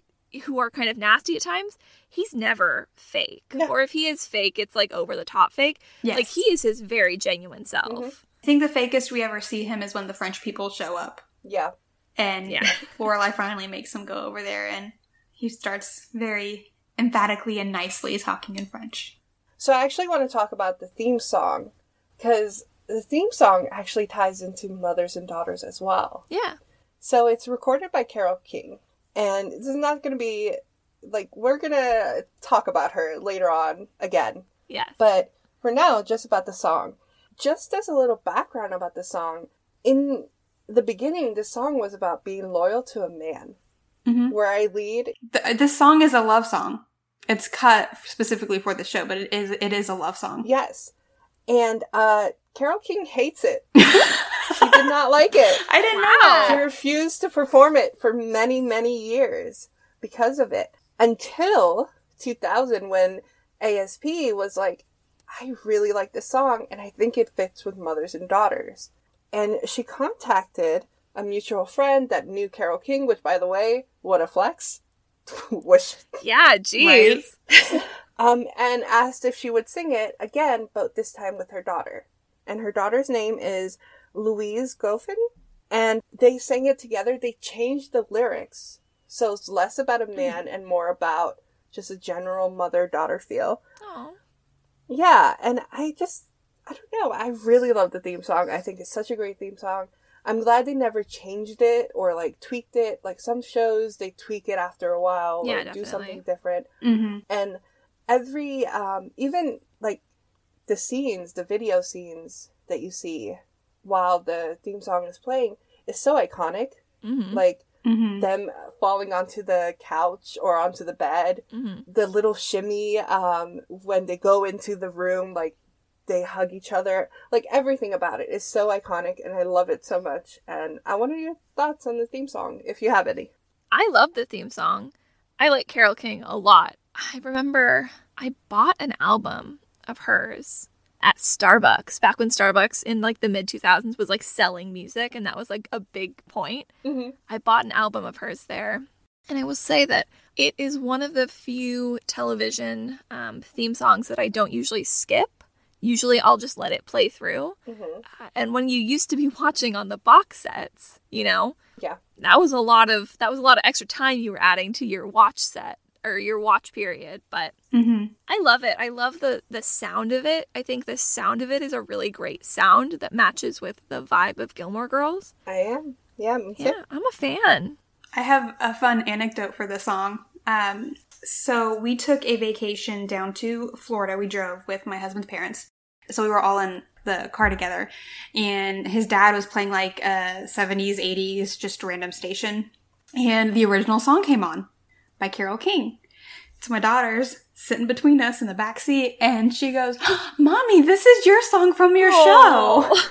D: who are kind of nasty at times, he's never fake.
F: No.
D: Or if he is fake, it's like over the top fake.
B: yes,
D: Like he is his very genuine self.
F: Mhm.
B: I think the fakest we ever see him is when the French people show up,
F: Yeah.
B: and
D: Yeah.
B: Lorelai finally makes him go over there, and he starts very emphatically and nicely talking in French.
F: So I actually want to talk about the theme song because the theme song actually ties into mothers and daughters as well.
D: Yeah.
F: So it's recorded by Carole King, and this is not going to be like we're going to talk about her later on again.
D: Yes.
F: But for now, just about the song. Just as a little background about the song, in the beginning, the song was about being loyal to a man.
B: Mhm.
F: Where I lead,
B: Th- this song is a love song. It's cut specifically for the show, but it is it is a love song.
F: yes. And uh Carole King hates it. she did not like it.
B: I didn't
D: Wow.
B: know
F: She refused to perform it for many, many years because of it. Until 2000, when ASP was like, I really like this song and I think it fits with mothers and daughters. And she contacted a mutual friend that knew Carole King, which, by the way, what a flex. which,
D: yeah, jeez.
F: um, and asked if she would sing it again, but this time with her daughter. And her daughter's name is Louise Goffin. And they sang it together. They changed the lyrics. So it's less about a man and more about just a general mother daughter feel.
D: Aw.
F: Yeah, and I just, I don't know. I really love the theme song. I think it's such a great theme song. I'm glad they never changed it or like tweaked it. Like some shows, they tweak it after a while
D: Yeah,
F: or do something different.
B: hmm
F: And every, um, even like the scenes, the video scenes that you see while the theme song is playing is so iconic.
D: Mhm.
F: Like
B: hmm
F: them falling onto the couch or onto the bed
D: Mhm.
F: the little shimmy um when they go into the room like they hug each other like everything about it is so iconic and i love it so much and i want to hear your thoughts on the theme song if you have any
D: I love the theme song. I like Carole King a lot. I remember I bought an album of hers at Starbucks back when Starbucks in like the mid 2000s was like selling music and that was like a big point.
F: mm-hmm.
D: I bought an album of hers there. And I will say that it is one of the few television um, theme songs that I don't usually skip. Usually I'll just let it play through.
F: Mm-hmm.
D: Uh, and when you used to be watching on the box sets, you know,
F: Yeah.
D: that was a lot of that was a lot of extra time you were adding to your watch set or your watch period. But
B: hmm
D: I love it. I love the the sound of it. I think the sound of it is a really great sound that matches with the vibe of Gilmore Girls.
F: i am yeah me too
D: Yeah, I'm a fan.
B: I have a fun anecdote for the song. Um, so we took a vacation down to Florida. We drove with my husband's parents. So we were all in the car together, and his dad was playing like a 70s, 80s, just random station. And the original song came on by Carole King. It's my daughter's sitting between us in the back seat, and she goes, "Mommy, this is your song from your show."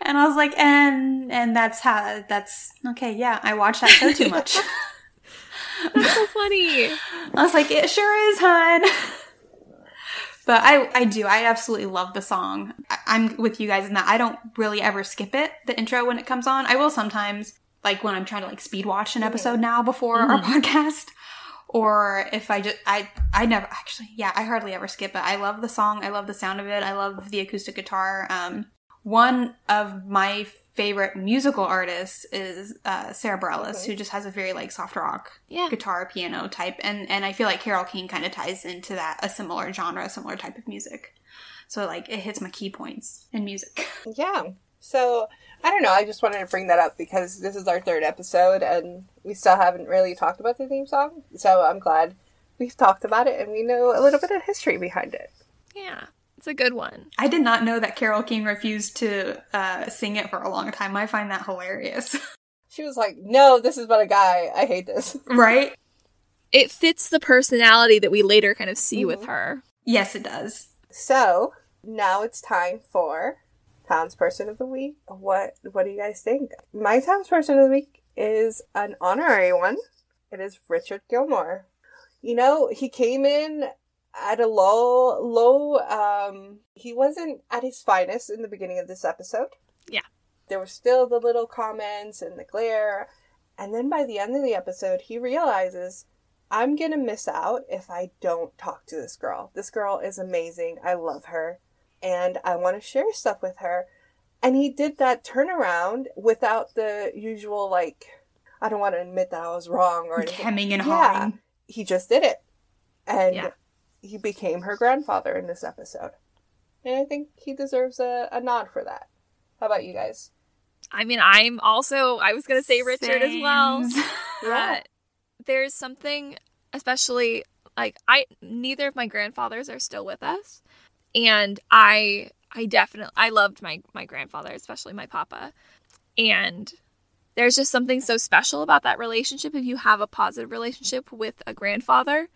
B: And I was like, and and that's how that's okay. Yeah, I watched that show too much.
D: That's so funny.
B: I was like, it sure is, hon. But I, I do. I absolutely love the song. I, I'm with you guys in that I don't really ever skip it, the intro when it comes on. I will sometimes, like when I'm trying to like speed watch an episode now before our podcast. Or if I just, I, I never actually, yeah, I hardly ever skip it. I love the song. I love the sound of it. I love the acoustic guitar. Um, one of my favorite musical artists is uh, Sara Bareilles, who just has a very like soft rock
D: Yeah.
B: guitar piano type, and and I feel like Carole King kind of ties into that a similar genre, a similar type of music. So like it hits my key points in music.
F: Yeah. So I don't know. I just wanted to bring that up because this is our third episode and we still haven't really talked about the theme song. So I'm glad we've talked about it and we know a little bit of history behind it.
D: Yeah. It's a good one.
B: I did not know that Carole King refused to uh, sing it for a long time. I find that hilarious.
F: She was like, "No, this is about a guy. I hate this."
B: right?
D: It fits the personality that we later kind of see with her.
B: Yes, it does.
F: So now it's time for townsperson of the week. What What do you guys think? My townsperson of the week is an honorary one. It is Richard Gilmore. You know, he came in at a low, low. Um, he wasn't at his finest in the beginning of this episode.
D: Yeah.
F: There were still the little comments and the glare, and then by the end of the episode, he realizes I'm gonna miss out if I don't talk to this girl. This girl is amazing. I love her. And I want to share stuff with her. And he did that turnaround without the usual, like, I don't want to admit that I was wrong or anything.
B: Hemming and
F: Yeah.
B: hawing.
F: He just did it. And
D: Yeah.
F: he became her grandfather in this episode. And I think he deserves a, a nod for that. How about you guys?
D: I mean, I'm also, I was going to say Richard as well.
B: Sames.
D: Uh, there's something, especially like I, neither of my grandfathers are still with us, and I, I definitely, I loved my my grandfather, especially my papa, and there's just something so special about that relationship if you have a positive relationship with a grandfather.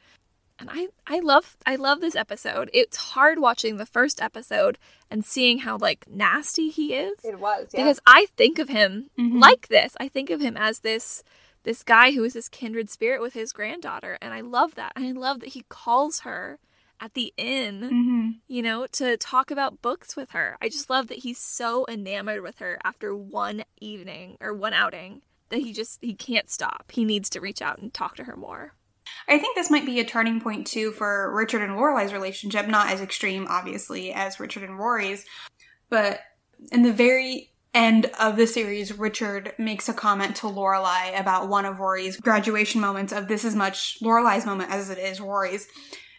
D: And I, I love I love this episode. It's hard watching the first episode and seeing how like nasty he is
F: It was, yeah.
D: because I think of him
B: Mhm.
D: like this. I think of him as this this guy who is this kindred spirit with his granddaughter, and I love that. And I love that he calls her at the inn,
B: Mhm.
D: you know, to talk about books with her. I just love that he's so enamored with her after one evening or one outing that he just he can't stop. He needs to reach out and talk to her more.
B: I think this might be a turning point too for Richard and Lorelai's relationship, not as extreme, obviously, as Richard and Rory's, but in the very end of the series, Richard makes a comment to Lorelai about one of Rory's graduation moments of this as much Lorelai's moment as it is Rory's.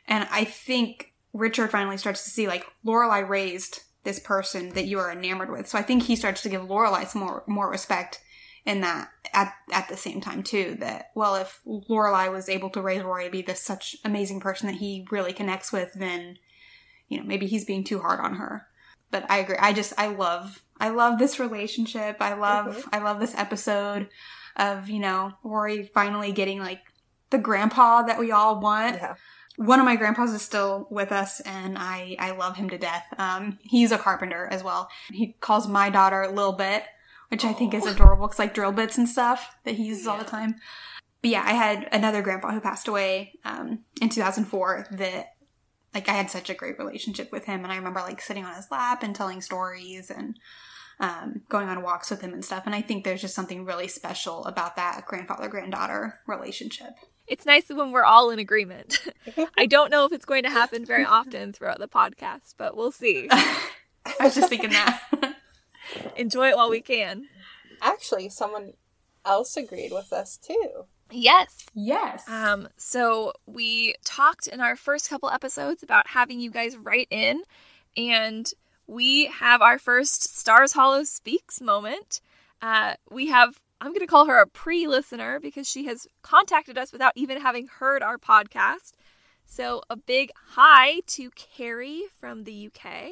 B: And I think Richard finally starts to see like Lorelai raised this person that you are enamored with. So I think he starts to give Lorelai some more more respect in that at at the same time too. That well, if Lorelai was able to raise Rory to be this such amazing person that he really connects with, then you know maybe he's being too hard on her. But I agree. I just I love I love this relationship. I love I love this episode of you know Rory finally getting like the grandpa that we all want
F: Yeah.
B: One of my grandpas is still with us and I, I love him to death. Um, he's a carpenter as well. He calls my daughter Lil Bit, which I think is adorable because like drill bits and stuff that he uses all the time. But yeah, I had another grandpa who passed away, um, in 2004 that like I had such a great relationship with him and I remember like sitting on his lap and telling stories and um, going on walks with him and stuff. And I think there's just something really special about that grandfather granddaughter relationship.
D: It's nice when we're all in agreement. I don't know if it's going to happen very often throughout the podcast, but we'll see.
B: I was just thinking that.
D: Enjoy it while we can.
F: Actually, someone else agreed with us too.
D: Yes.
B: yes.
D: Um, so we talked in our first couple episodes about having you guys write in, and we have our first Stars Hollow Speaks moment. Uh, we have, I'm going to call her a pre listener because she has contacted us without even having heard our podcast. So a big hi to Carrie from the UK.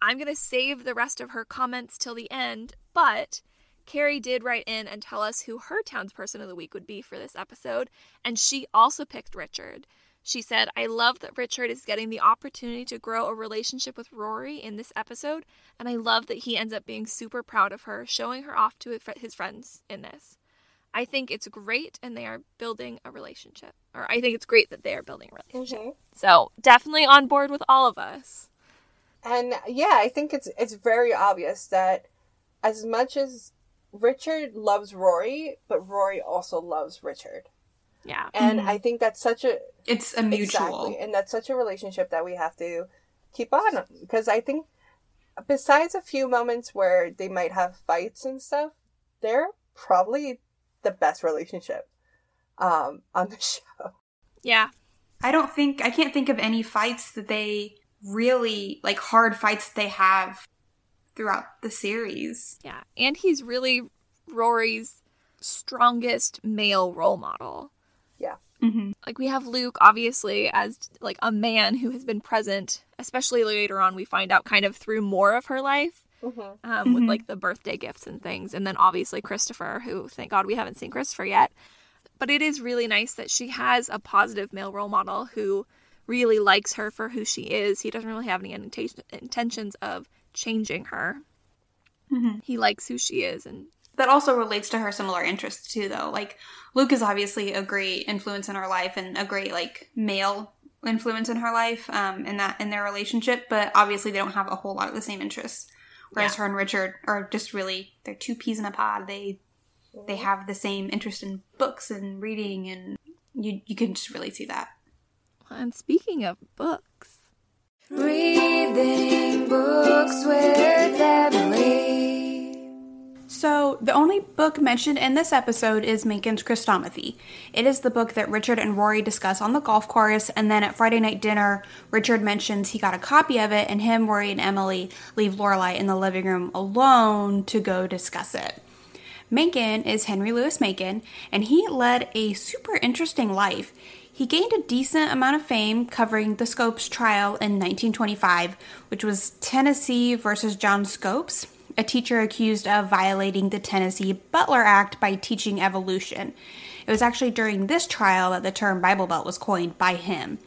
D: I'm going to save the rest of her comments till the end, but Carrie did write in and tell us who her townsperson of the week would be for this episode, and she also picked Richard. She said, I love that Richard is getting the opportunity to grow a relationship with Rory in this episode, and I love that he ends up being super proud of her, showing her off to his friends in this. I think it's great and they are building a relationship. Or I think it's great that they are building a relationship.
F: Mhm.
D: So definitely on board with all of us.
F: And yeah, I think it's it's very obvious that as much as Richard loves Rory, but Rory also loves Richard.
D: Yeah.
F: And I think that's such a
B: It's a mutual.
F: Exactly. And that's such a relationship that we have to keep on because I think besides a few moments where they might have fights and stuff, they're probably the best relationship um on the show.
D: Yeah.
B: I don't think I can't think of any fights that they really like hard fights that they have throughout the series.
D: Yeah. And he's really Rory's strongest male role model.
F: Yeah.
B: Mm-hmm.
D: Like we have Luke obviously as like a man who has been present, especially later on we find out kind of through more of her life.
F: Mhm.
D: Um, with
B: Mhm.
D: like the birthday gifts and things, and then obviously Christopher, who thank God we haven't seen Christopher yet. But it is really nice that she has a positive male role model who really likes her for who she is. He doesn't really have any intentions of changing her.
B: Mhm.
D: He likes who she is, and
B: That also relates to her similar interests too, though. Like Luke is obviously a great influence in her life and a great like male influence in her life, um, in that in their relationship. But obviously, they don't have a whole lot of the same interests. Whereas her and Richard are just really they're two peas in a pod. They they have the same interest in books and reading, and you you can just really see that.
D: and speaking of books,
E: Reading books with Emily.
B: So, the only book mentioned in this episode is Mencken's Chrestomathy. It is the book that Richard and Rory discuss on the golf course, and then at Friday night dinner, Richard mentions he got a copy of it, and him, Rory, and Emily leave Lorelai in the living room alone to go discuss it. Mencken is Henry Louis Mencken, and he led a super interesting life. He gained a decent amount of fame covering the Scopes trial in 1925, which was Tennessee versus John Scopes, a teacher accused of violating the Tennessee Butler Act by teaching evolution. It was actually during this trial that the term Bible Belt was coined by him.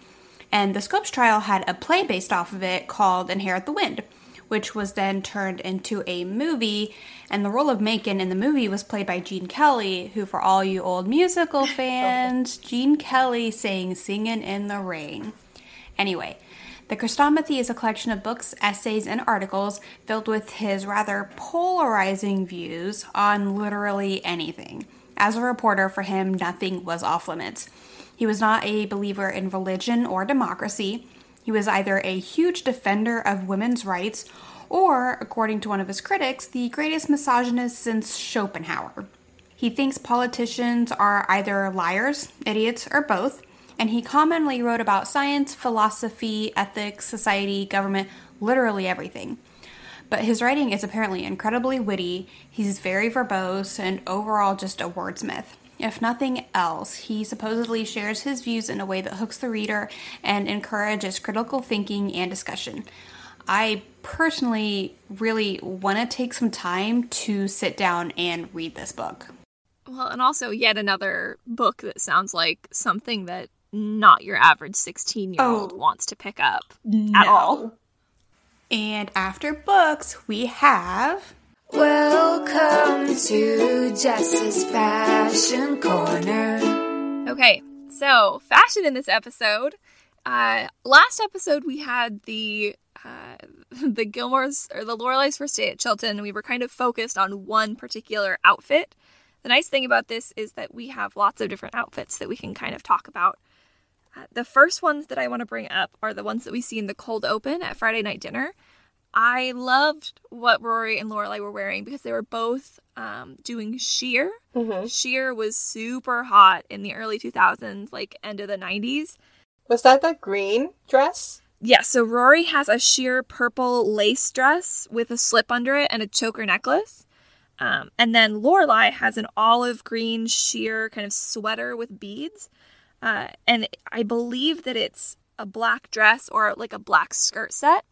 B: And the Scopes trial had a play based off of it called Inherit the Wind, which was then turned into a movie. And the role of Mencken in the movie was played by Gene Kelly, who, for all you old musical fans, Gene Kelly sang Singin' in the Rain. Anyway, the Chrestomathy is a collection of books, essays, and articles filled with his rather polarizing views on literally anything. As a reporter, for him, nothing was off limits. He was not a believer in religion or democracy. He was either a huge defender of women's rights or, according to one of his critics, the greatest misogynist since Schopenhauer. He thinks politicians are either liars, idiots, or both, and he commonly wrote about science, philosophy, ethics, society, government, literally everything. But his writing is apparently incredibly witty, he's very verbose, and overall just a wordsmith. If nothing else, he supposedly shares his views in a way that hooks the reader and encourages critical thinking and discussion. I personally really want to take some time to sit down and read this book.
D: well, and also yet another book that sounds like something that not your average 16 year old
B: Oh.
D: wants to pick up at all.
B: And after books, we have
E: Welcome to Jess's Fashion Corner.
D: Okay, so fashion in this episode. Uh, last episode we had the uh, the Gilmores or the Lorelai's first day at Chilton. We were kind of focused on one particular outfit. The nice thing about this is that we have lots of different outfits that we can kind of talk about. The first ones that I want to bring up are the ones that we see in the cold open at Friday night dinner. I loved what Rory and Lorelai were wearing because they were both um, doing sheer. Sheer was super hot in the early 2000s, like end of the 90s.
F: Was that the green dress?
D: Yeah, so Rory has a sheer purple lace dress with a slip under it and a choker necklace. Um, and then Lorelai has an olive green sheer kind of sweater with beads. Uh, and I believe that it's a black dress or like a black skirt set.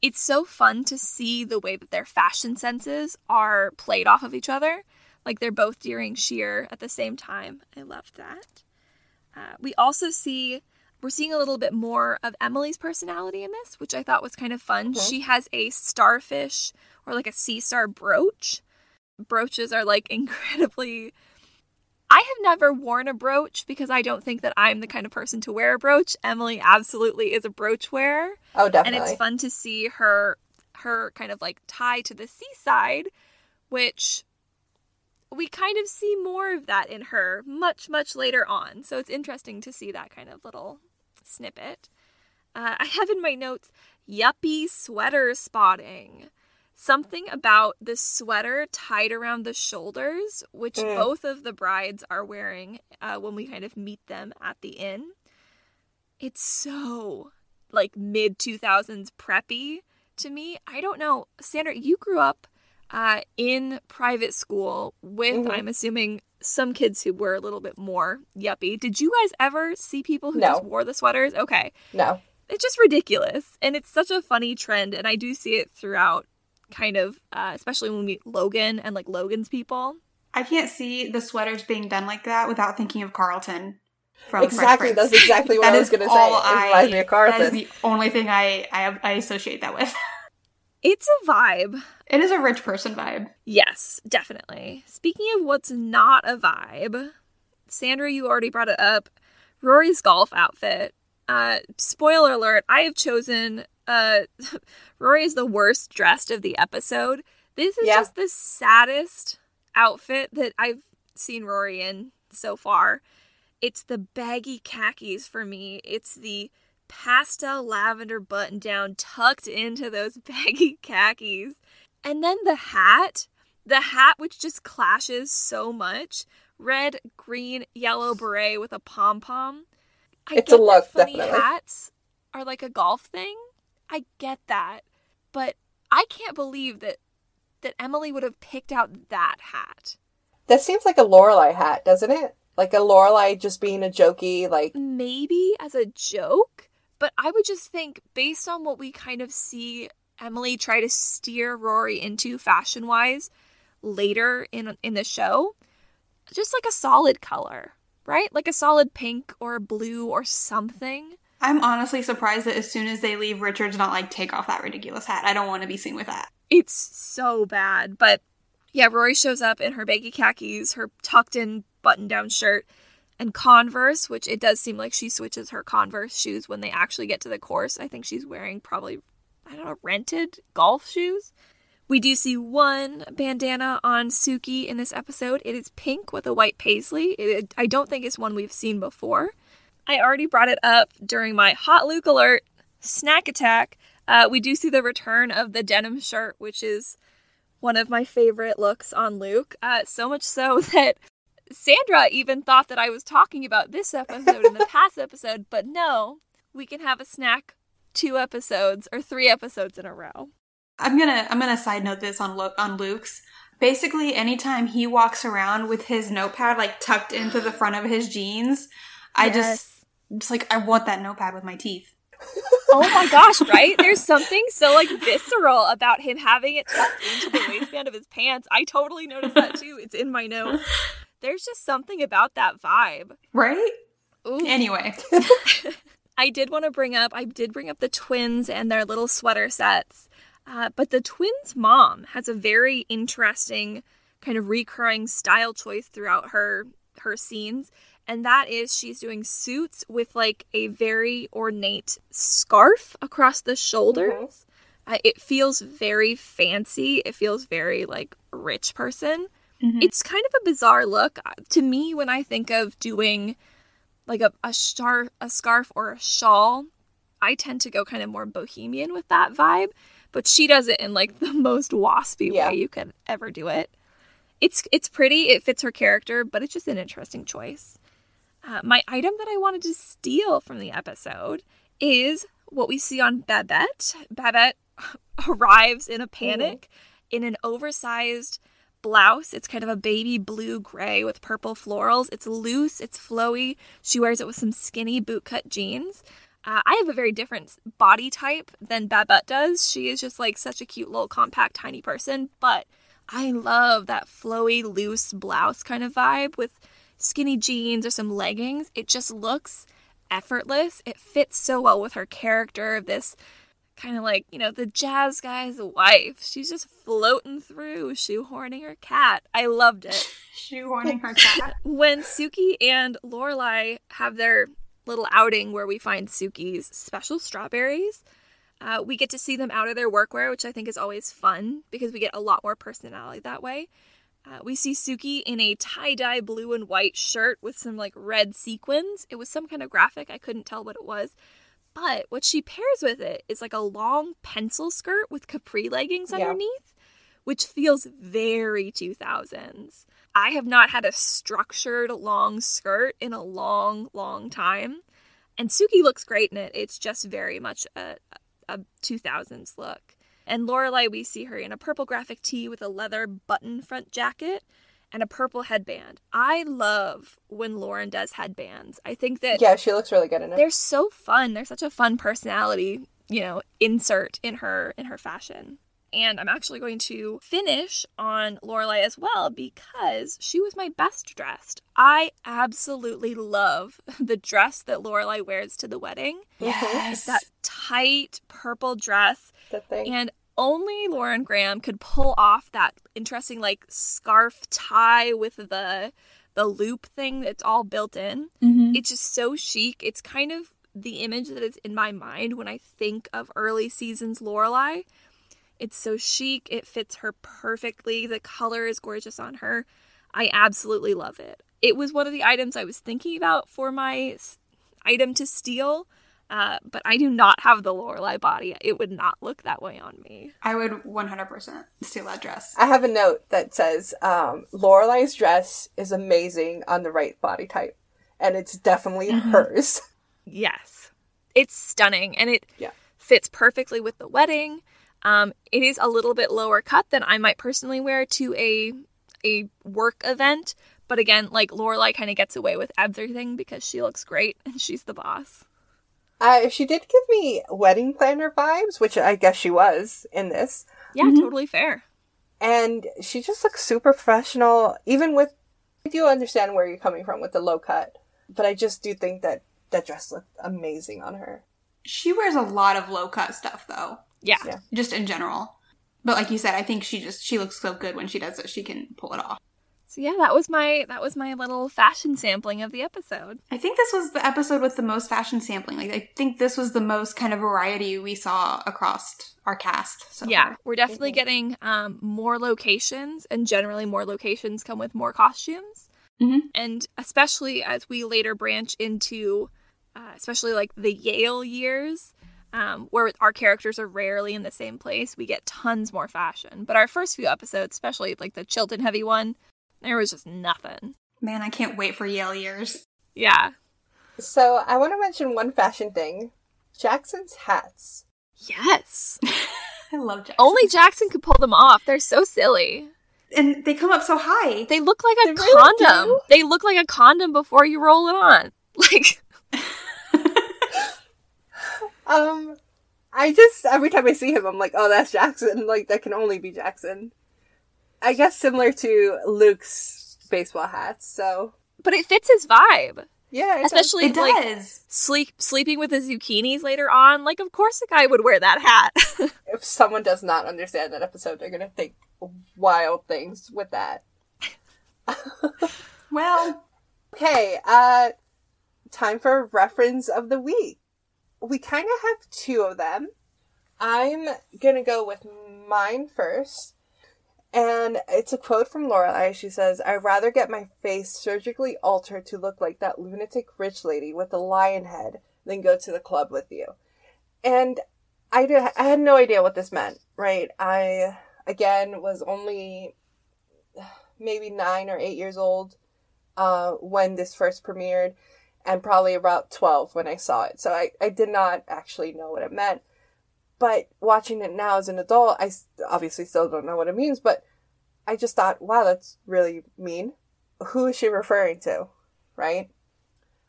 D: It's so fun to see the way that their fashion senses are played off of each other. Like they're both during sheer at the same time. I love that. Uh, we also see we're seeing a little bit more of Emily's personality in this, which I thought was kind of fun. She has a starfish or like a sea star brooch. Brooches are like incredibly I have never worn a brooch because I don't think that I'm the kind of person to wear a brooch. Emily absolutely is a brooch wearer.
F: Oh, definitely.
D: And it's fun to see her her kind of like tie to the seaside, which we kind of see more of that in her much much later on. So it's interesting to see that kind of little snippet. Uh, I have in my notes yuppie sweater spotting. Something about the sweater tied around the shoulders, which
F: Mm.
D: both of the brides are wearing uh, when we kind of meet them at the inn. It's so like mid 2000s preppy to me. I don't know. Sandra, you grew up uh, in private school with,
F: Mhm.
D: I'm assuming, some kids who were a little bit more yuppie. Did you guys ever see people who
F: No.
D: just wore the sweaters? Okay.
F: no.
D: It's just ridiculous. And it's such a funny trend. And I do see it throughout, kind of, uh, especially when we meet Logan and like Logan's people.
B: I can't see the sweaters being done like that without thinking of Carlton. From Fresh
F: Exactly.
B: Prince.
F: That's exactly what
B: That
F: I was going to say.
B: all
F: It me of
B: That is the only thing I, I I associate that with.
D: It's a vibe.
B: It is a rich person vibe.
D: Yes, definitely. Speaking of what's not a vibe, Sandra, you already brought it up. Rory's golf outfit. Uh, spoiler alert, I have chosen uh Rory is the worst dressed of the episode. This is
F: Yeah.
D: just the saddest outfit that I've seen Rory in so far. It's the baggy khakis for me. It's the pastel lavender button down tucked into those baggy khakis. And then the hat, the hat which just clashes so much. Red, green, yellow beret with a pom pom.
F: It's a look,
D: funny
F: definitely.
D: hats are like a golf thing. I get that, but I can't believe that that Emily would have picked out that hat.
F: That seems like a Lorelai hat, doesn't it? Like a Lorelai just being a jokey, like
D: maybe as a joke, but I would just think based on what we kind of see Emily try to steer Rory into fashion wise later in in the show, just like a solid color, right? Like a solid pink or blue or something.
B: I'm honestly surprised that as soon as they leave, Richard's not like take off that ridiculous hat. I don't want to be seen with that.
D: It's so bad, but yeah, Rory shows up in her baggy khakis, her tucked in button down shirt, and Converse, which it does seem like she switches her Converse shoes when they actually get to the course. I think she's wearing probably, I don't know, rented golf shoes. We do see one bandana on Sookie in this episode. It is pink with a white paisley. It, I don't think it's one we've seen before. I already brought it up during my Hot Luke alert snack attack. Uh, we do see the return of the denim shirt, which is one of my favorite looks on Luke. Uh, so much so that Sandra even thought that I was talking about this episode in the past episode, but no, we can have a snack two episodes or three episodes in a row.
B: I'm gonna I'm gonna side note this on look on Luke's. Basically, anytime he walks around with his notepad like tucked into the front of his jeans, I just just like I want that notepad with my teeth.
D: Oh my gosh, right? There's something so like visceral about him having it tucked into the waistband of his pants. I totally noticed that too. It's in my notes. There's just something about that vibe.
B: Right?
D: Ooh.
B: Anyway,
D: I did want to bring up, I did bring up the twins and their little sweater sets. Uh, but the twins' mom has a very interesting kind of recurring style choice throughout her her scenes, and that is she's doing suits with like a very ornate scarf across the shoulders. Uh, it feels very fancy. It feels very like rich person. It's kind of a bizarre look to me when I think of doing like a a star a scarf or a shawl. I tend to go kind of more bohemian with that vibe, but she does it in like the most waspy
F: Yeah.
D: way you could ever do it. It's it's pretty. It fits her character, but it's just an interesting choice. Uh, my item that I wanted to steal from the episode is what we see on Babette. Babette arrives in a panic in an oversized blouse. It's kind of a baby blue gray with purple florals. It's loose, it's flowy. She wears it with some skinny bootcut jeans. Uh, I have a very different body type than Babette does. She is just like such a cute little compact tiny person, but I love that flowy loose blouse kind of vibe with skinny jeans or some leggings. It just looks effortless. It fits so well with her character of this kind of like, you know, the jazz guy's wife. She's just floating through, shoehorning her cat. I loved it.
B: Shoehorning her cat.
D: when Sookie and Lorelai have their little outing where we find Sookie's special strawberries, uh, we get to see them out of their workwear, which I think is always fun because we get a lot more personality that way. Uh, we see Sookie in a tie dye blue and white shirt with some like red sequins. It was some kind of graphic. I couldn't tell what it was. But what she pairs with it is like a long pencil skirt with capri leggings
F: Yeah.
D: underneath, which feels very 2000s. I have not had a structured long skirt in a long, long time. And Sookie looks great in it. It's just very much a, a 2000s look. And Lorelai, we see her in a purple graphic tee with a leather button front jacket and a purple headband. I love when Lauren does headbands. I think that
F: Yeah, she looks really good in it.
D: they're so fun. They're such a fun personality, you know, insert in her in her fashion. And I'm actually going to finish on Lorelai as well because she was my best dressed. I absolutely love the dress that Lorelai wears to the wedding. Mm-hmm. It's that tight purple dress
F: The thing.
D: and only Lauren Graham could pull off that interesting like scarf tie with the the loop thing that's all built in. Mm-hmm. It's just so chic. It's kind of the image that is in my mind when I think of early seasons Lorelai. It's so chic. It fits her perfectly. The color is gorgeous on her. I absolutely love it. It was one of the items I was thinking about for my item to steal, uh, but I do not have the Lorelai body. It would not look that way on me.
B: I would 100% steal that dress.
F: I have a note that says um, Lorelai's dress is amazing on the right body type, and it's definitely hers.
D: Yes. It's stunning and it
F: Yeah.
D: fits perfectly with the wedding. Um, it is a little bit lower cut than I might personally wear to a a work event, but again, like Lorelai kind of gets away with everything because she looks great and she's the boss.
F: Uh, she did give me wedding planner vibes, which I guess she was in this,
D: Yeah, totally fair.
F: and she just looks super professional. Even with, I do understand where you're coming from with the low cut, but I just do think that that dress looked amazing on her.
B: She wears a lot of low cut stuff though,
D: Yeah.
F: Yeah.
B: just in general. But like you said, I think she just she looks so good when she does it. She can pull it off.
D: So yeah, that was my that was my little fashion sampling of the episode.
B: I think this was the episode with the most fashion sampling. Like I think this was the most kind of variety we saw across our cast. So
D: Yeah,
B: far.
D: we're definitely getting um, more locations, and generally, more locations come with more costumes.
B: Mm-hmm.
D: And especially as we later branch into, uh, especially like the Yale years, um, where our characters are rarely in the same place, we get tons more fashion. But our first few episodes, especially like the Chilton Heavy one, there was just nothing.
B: Man, I can't wait for Yale years.
D: Yeah.
F: So I want to mention one fashion thing: Jackson's hats.
D: Yes.
B: I love Jackson.
D: Only Jackson could pull them off. They're so silly.
B: and they come up so high.
D: They look like a
F: They
D: condom.
F: do.
D: They look like a condom before you roll it on. Like
F: Um, I just every time I see him, I'm like, oh, that's Jackson. Like that can only be Jackson. I guess similar to Luke's baseball hats. So
D: but it fits his vibe.
F: yeah, it does.
D: Especially
B: it
D: like
B: does.
D: sleep sleeping with the zucchinis later on. Like of course a guy would wear that hat.
F: if someone does not understand that episode, they're gonna think wild things with that.
B: well,
F: Okay, uh, time for reference of the week. We kind of have two of them. I'm gonna go with mine first. And it's a quote from Lorelai. She says, I'd rather get my face surgically altered to look like that lunatic rich lady with the lion head than go to the club with you. And I, did, I had no idea what this meant, right? I, again, was only maybe nine or eight years old uh, when this first premiered, and probably about 12 when I saw it. So I, I did not actually know what it meant. But watching it now as an adult, I obviously still don't know what it means, but I just thought, wow, that's really mean. Who is she referring to? Right?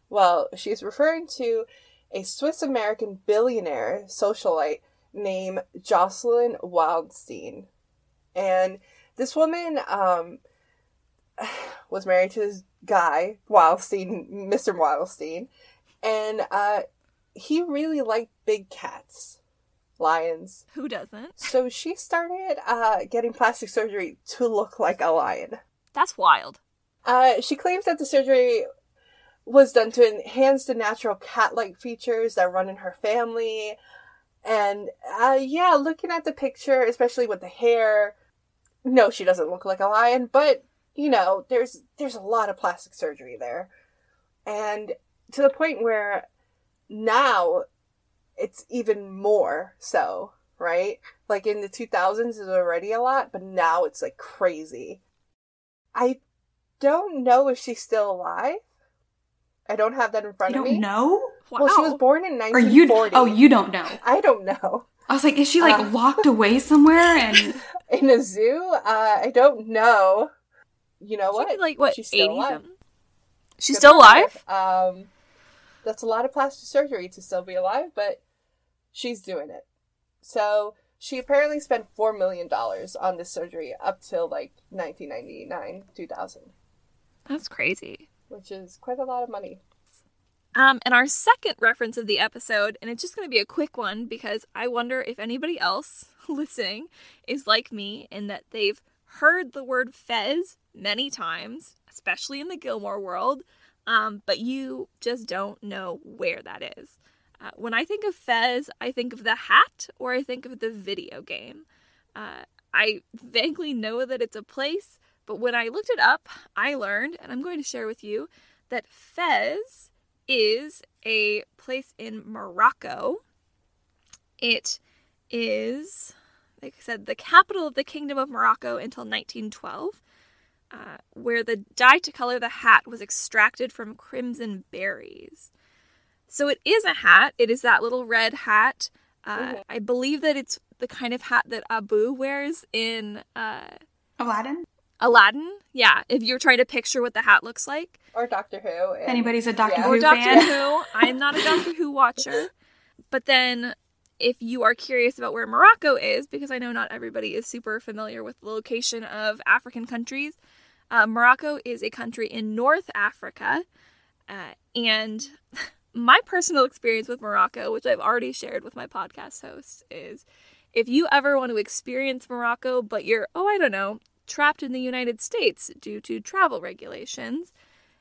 F: Well, she's referring to a Swiss American billionaire socialite named Jocelyn Wildstein. And this woman um, was married to this guy, Wildstein, Mr. Wildstein, and uh, he really liked big cats. Lions.
D: Who doesn't?
F: So she started uh, getting plastic surgery to look like a lion.
D: That's wild.
F: Uh, she claims that the surgery was done to enhance the natural cat-like features that run in her family. And uh, yeah, looking at the picture, especially with the hair, no, she doesn't look like a lion. But you know, there's there's a lot of plastic surgery there, and to the point where now it's even more so, right? Like in the 2000s is already a lot, but now it's like crazy. I don't know if she's still alive. I don't have that in front
B: You
F: of
B: don't know?
D: Wow.
F: Well, she was born in
B: Or you?
F: 1940.
B: Oh, you don't know.
F: I don't know.
B: I was like, is she like
F: Uh.
B: locked away somewhere? And
F: In a zoo? Uh, I don't know. You know
D: She'd
F: what?
D: be like what,
F: She's still
D: eighty
F: alive.
D: something? She's
F: Good
D: still alive?
F: Um, that's a lot of plastic surgery to still be alive, but she's doing it. So she apparently spent four million dollars on this surgery up till like 1999, 2000,
D: That's crazy.
F: which is quite a lot of money.
D: Um, and our second reference of the episode, and it's just going to be a quick one because I wonder if anybody else listening is like me in that they've heard the word fez many times, especially in the Gilmore world, um, but you just don't know where that is. Uh, when I think of Fez, I think of the hat or I think of the video game. Uh, I vaguely know that it's a place, but when I looked it up, I learned, and I'm going to share with you, that Fez is a place in Morocco. It is, like I said, the capital of the Kingdom of Morocco until 1912, uh, where the dye to color the hat was extracted from crimson berries. So it is a hat. It is that little red hat. Uh, I believe that it's the kind of hat that Abu wears in uh,
B: Aladdin?
D: Aladdin. Yeah, if you're trying to picture what the hat looks like.
F: Or Doctor Who.
B: If
F: and-
B: anybody's a Doctor
F: Yeah.
B: Who
D: or Doctor
B: fan.
D: Who. I'm not a Doctor Who watcher. But then, if you are curious about where Morocco is, because I know not everybody is super familiar with the location of African countries, uh, Morocco is a country in North Africa. Uh, and my personal experience with Morocco, which I've already shared with my podcast hosts, is if you ever want to experience Morocco, but you're, oh, I don't know, trapped in the United States due to travel regulations,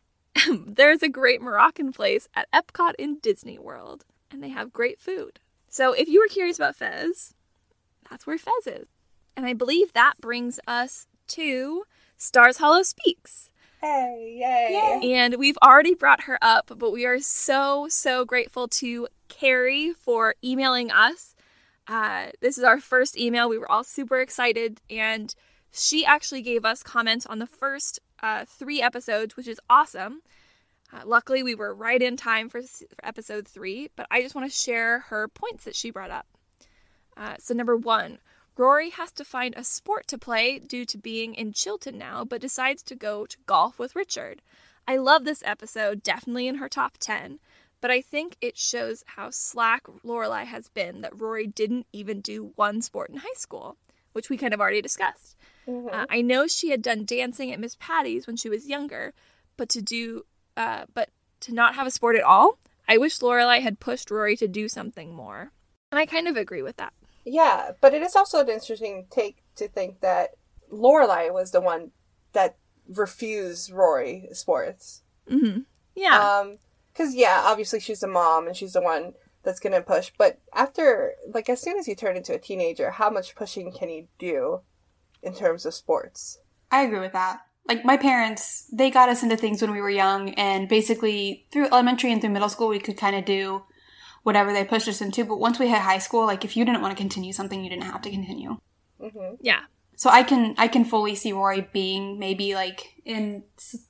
D: there's a great Moroccan place at Epcot in Disney World, and they have great food. So if you were curious about Fez, that's where Fez is. And I believe that brings us to Stars Hollow Speaks.
F: Hey, yay.
D: And we've already brought her up, but we are so, so grateful to Carrie for emailing us. Uh, this is our first email. We were all super excited, and she actually gave us comments on the first uh, three episodes, which is awesome. Uh, luckily, we were right in time for, for episode three, but I just want to share her points that she brought up. Uh, so, number one, Rory has to find a sport to play due to being in Chilton now, but decides to go to golf with Richard. I love this episode, definitely in her top 10, but I think it shows how slack Lorelai has been that Rory didn't even do one sport in high school, which we kind of already discussed. Uh, I know she had done dancing at Miss Patty's when she was younger, but to do, uh, but to not have a sport at all, I wish Lorelai had pushed Rory to do something more. And I kind of agree with that.
F: Yeah, but it is also an interesting take to think that Lorelai was the one that refused Rory sports.
D: Mm-hmm. Yeah.
F: Um, because yeah, obviously she's the mom and she's the one that's gonna push. But after, like, as soon as you turn into a teenager, how much pushing can you do in terms of sports?
B: I agree with that. Like my parents, they got us into things when we were young, and basically through elementary and through middle school, we could kind of do whatever they pushed us into. But once we hit high school, like if you didn't want to continue something, you didn't have to continue.
D: yeah.
B: So I can I can fully see Rory being maybe like in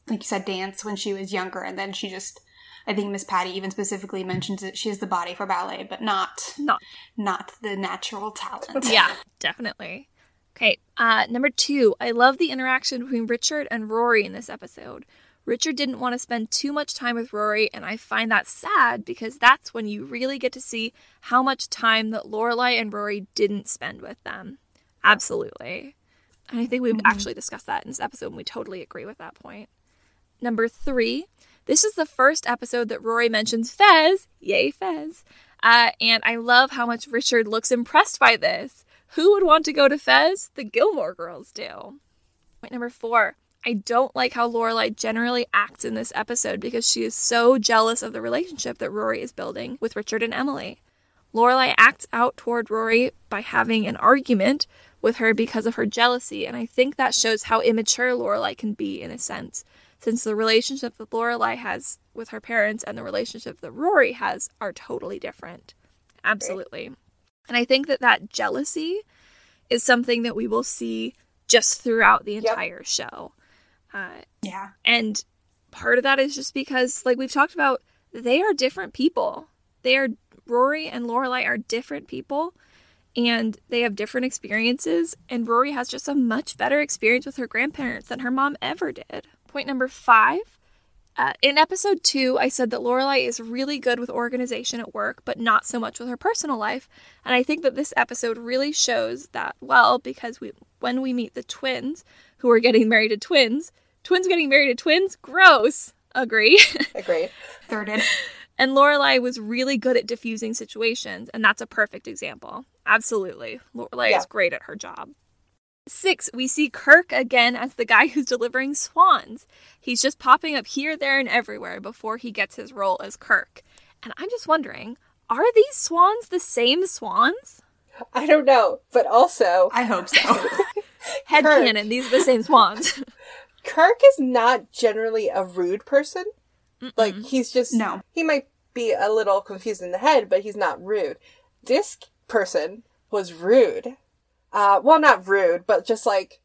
B: like you said dance when she was younger, and then she just I think Miss Patty even specifically mentions that she has the body for ballet, but not
D: Not
B: not the natural talent.
D: yeah, definitely. Okay, uh, number two, I love the interaction between Richard and Rory in this episode. Richard didn't want to spend too much time with Rory, and I find that sad because that's when you really get to see how much time that Lorelai and Rory didn't spend with them. Absolutely. And I think we've actually discussed that in this episode, and we totally agree with that point. Number three, this is the first episode that Rory mentions Fez, yay Fez, Uh, and I love how much Richard looks impressed by this. Who would want to go to Fez? The Gilmore girls do. Point number four. I don't like how Lorelai generally acts in this episode because she is so jealous of the relationship that Rory is building with Richard and Emily. Lorelai acts out toward Rory by having an argument with her because of her jealousy, and I think that shows how immature Lorelai can be in a sense, since the relationship that Lorelai has with her parents and the relationship that Rory has are totally different. Absolutely. And I think that that jealousy is something that we will see just throughout the entire show. Uh,
B: Yeah.
D: and part of that is just because, like we've talked about, they are different people. They are Rory and Lorelai are different people, and they have different experiences. And Rory has just a much better experience with her grandparents than her mom ever did. Point number five. Uh, in episode two, I said that Lorelai is really good with organization at work, but not so much with her personal life. And I think that this episode really shows that well because we, when we meet the twins who are getting married to twins, twins getting married to twins, gross. Agree.
F: Agree.
B: Thirded.
D: and Lorelai was really good at diffusing situations, and that's a perfect example. Absolutely. Lorelai
F: Yeah.
D: is great at her job. Six, we see Kirk again as the guy who's delivering swans. He's just popping up here, there, and everywhere before he gets his role as Kirk. And I'm just wondering, are these swans the same swans?
F: I don't know, but also
B: I hope so.
D: Headcanon, these are the same swans.
F: Kirk is not generally a rude person. Like he's just
B: No.
F: He might be a little confused in the head, but he's not rude. This person was rude. Uh, well, not rude, but just like,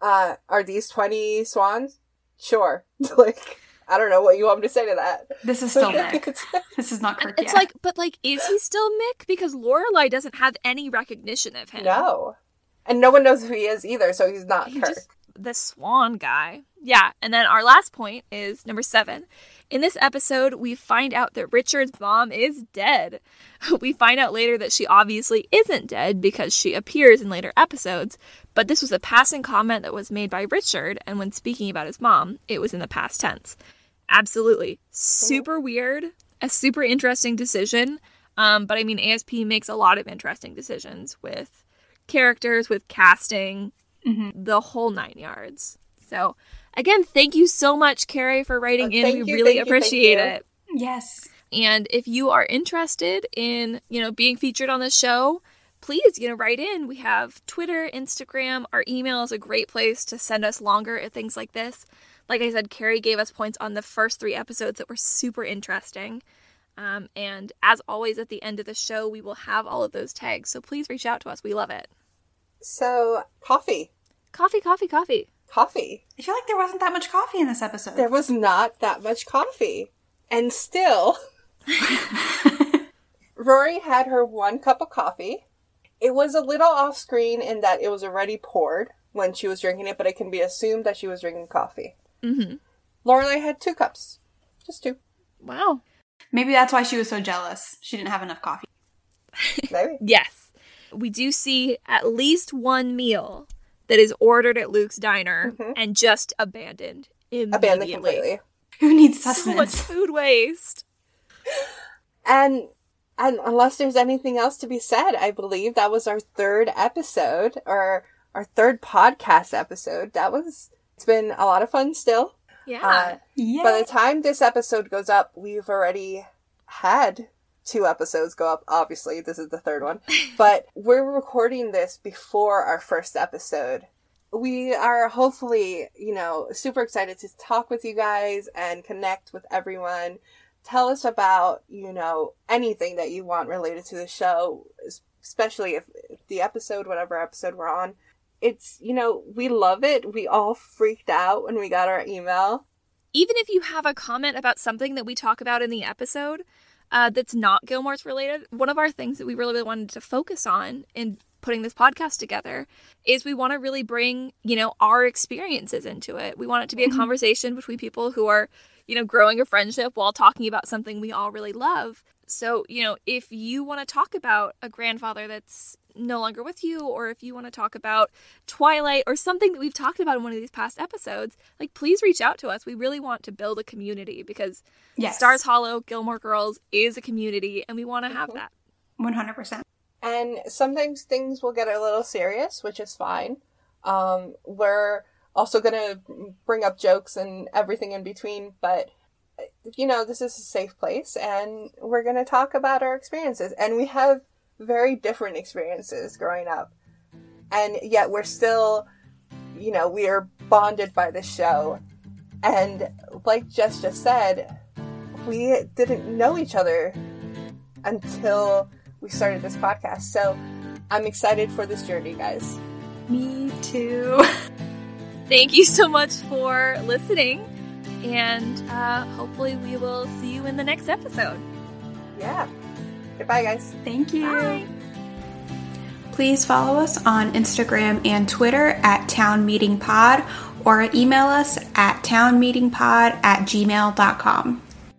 F: uh, are these twenty swans? Sure. like, I don't know what you want me to say to that.
B: this is still Nick. This is not Kirk
D: it's
B: yet.
D: like, but like, is he still Mick? Because Lorelai doesn't have any recognition of him.
F: no, and no one knows who he is either, so he's not
D: He's
F: Kirk.
D: the swan guy. Yeah, and then our last point is number seven. In this episode, we find out that Richard's mom is dead. We find out later that she obviously isn't dead because she appears in later episodes, but this was a passing comment that was made by Richard, and when speaking about his mom, it was in the past tense. Absolutely. Super weird, a super interesting decision. Um, but I mean, ASP makes a lot of interesting decisions with characters, with casting, the whole nine yards. So, again, thank you so much, Carrie, for writing
F: Uh,
D: in. we
F: you,
D: really
F: thank you, thank
D: appreciate
F: you.
D: it.
B: yes.
D: And if you are interested in, you know, being featured on the show, please, you know, write in. We have Twitter, Instagram. Our email is a great place to send us longer at things like this. Like I said, Carrie gave us points on the first three episodes that were super interesting. Um, and as always, at the end of the show, we will have all of those tags. So please reach out to us. We love it.
F: So, coffee,
D: Coffee, coffee, coffee.
F: coffee.
B: I feel like there wasn't that much coffee in this episode.
F: There was not that much coffee. And still, Rory had her one cup of coffee. It was a little off screen in that it was already poured when she was drinking it, but it can be assumed that she was drinking coffee.
D: Mm-hmm.
F: Lorelai had two cups. Just two.
D: Wow.
B: Maybe that's why she was so jealous. She didn't have enough coffee.
F: Maybe.
D: Yes. We do see at least one meal that is ordered at Luke's diner mm-hmm. and just abandoned immediately.
F: Abandoned completely.
B: Who needs
D: So much food waste.
F: And and unless there's anything else to be said, I believe that was our third episode or our third podcast episode. That was it's been a lot of fun still.
D: Yeah.
F: Uh,
B: yeah.
F: By the time this episode goes up, we've already had two episodes go up. Obviously, this is the third one. but we're recording this before our first episode. We are hopefully, you know, super excited to talk with you guys and connect with everyone. Tell us about, you know, anything that you want related to the show, especially if if the episode, whatever episode we're on, it's, you know, we love it. We all freaked out when we got our email.
D: Even if you have a comment about something that we talk about in the episode uh, that's not Gilmore's related, one of our things that we really, really wanted to focus on in putting this podcast together is we want to really bring, you know, our experiences into it. We want it to be a conversation between people who are, you know, growing a friendship while talking about something we all really love. So, you know, if you want to talk about a grandfather that's no longer with you, or if you want to talk about Twilight or something that we've talked about in one of these past episodes, like please reach out to us. We really want to build a community because
B: Yes.
D: Stars Hollow, Gilmore Girls is a community, and we want to have that.
B: 100%.
F: And sometimes things will get a little serious, which is fine. Um, we're also going to bring up jokes and everything in between, but you know, this is a safe place and we're going to talk about our experiences. And we have very different experiences growing up. And yet we're still, you know, we are bonded by this show. And like Jess just said, we didn't know each other until we started this podcast. So I'm excited for this journey, guys.
B: Me too.
D: Thank you so much for listening, and uh, hopefully, we will see you in the next episode.
F: Yeah. Goodbye, guys.
B: Thank you.
D: Bye.
B: Please follow us on Instagram and Twitter at Town Meeting Pod or email us at townmeetingpod at gmail.com.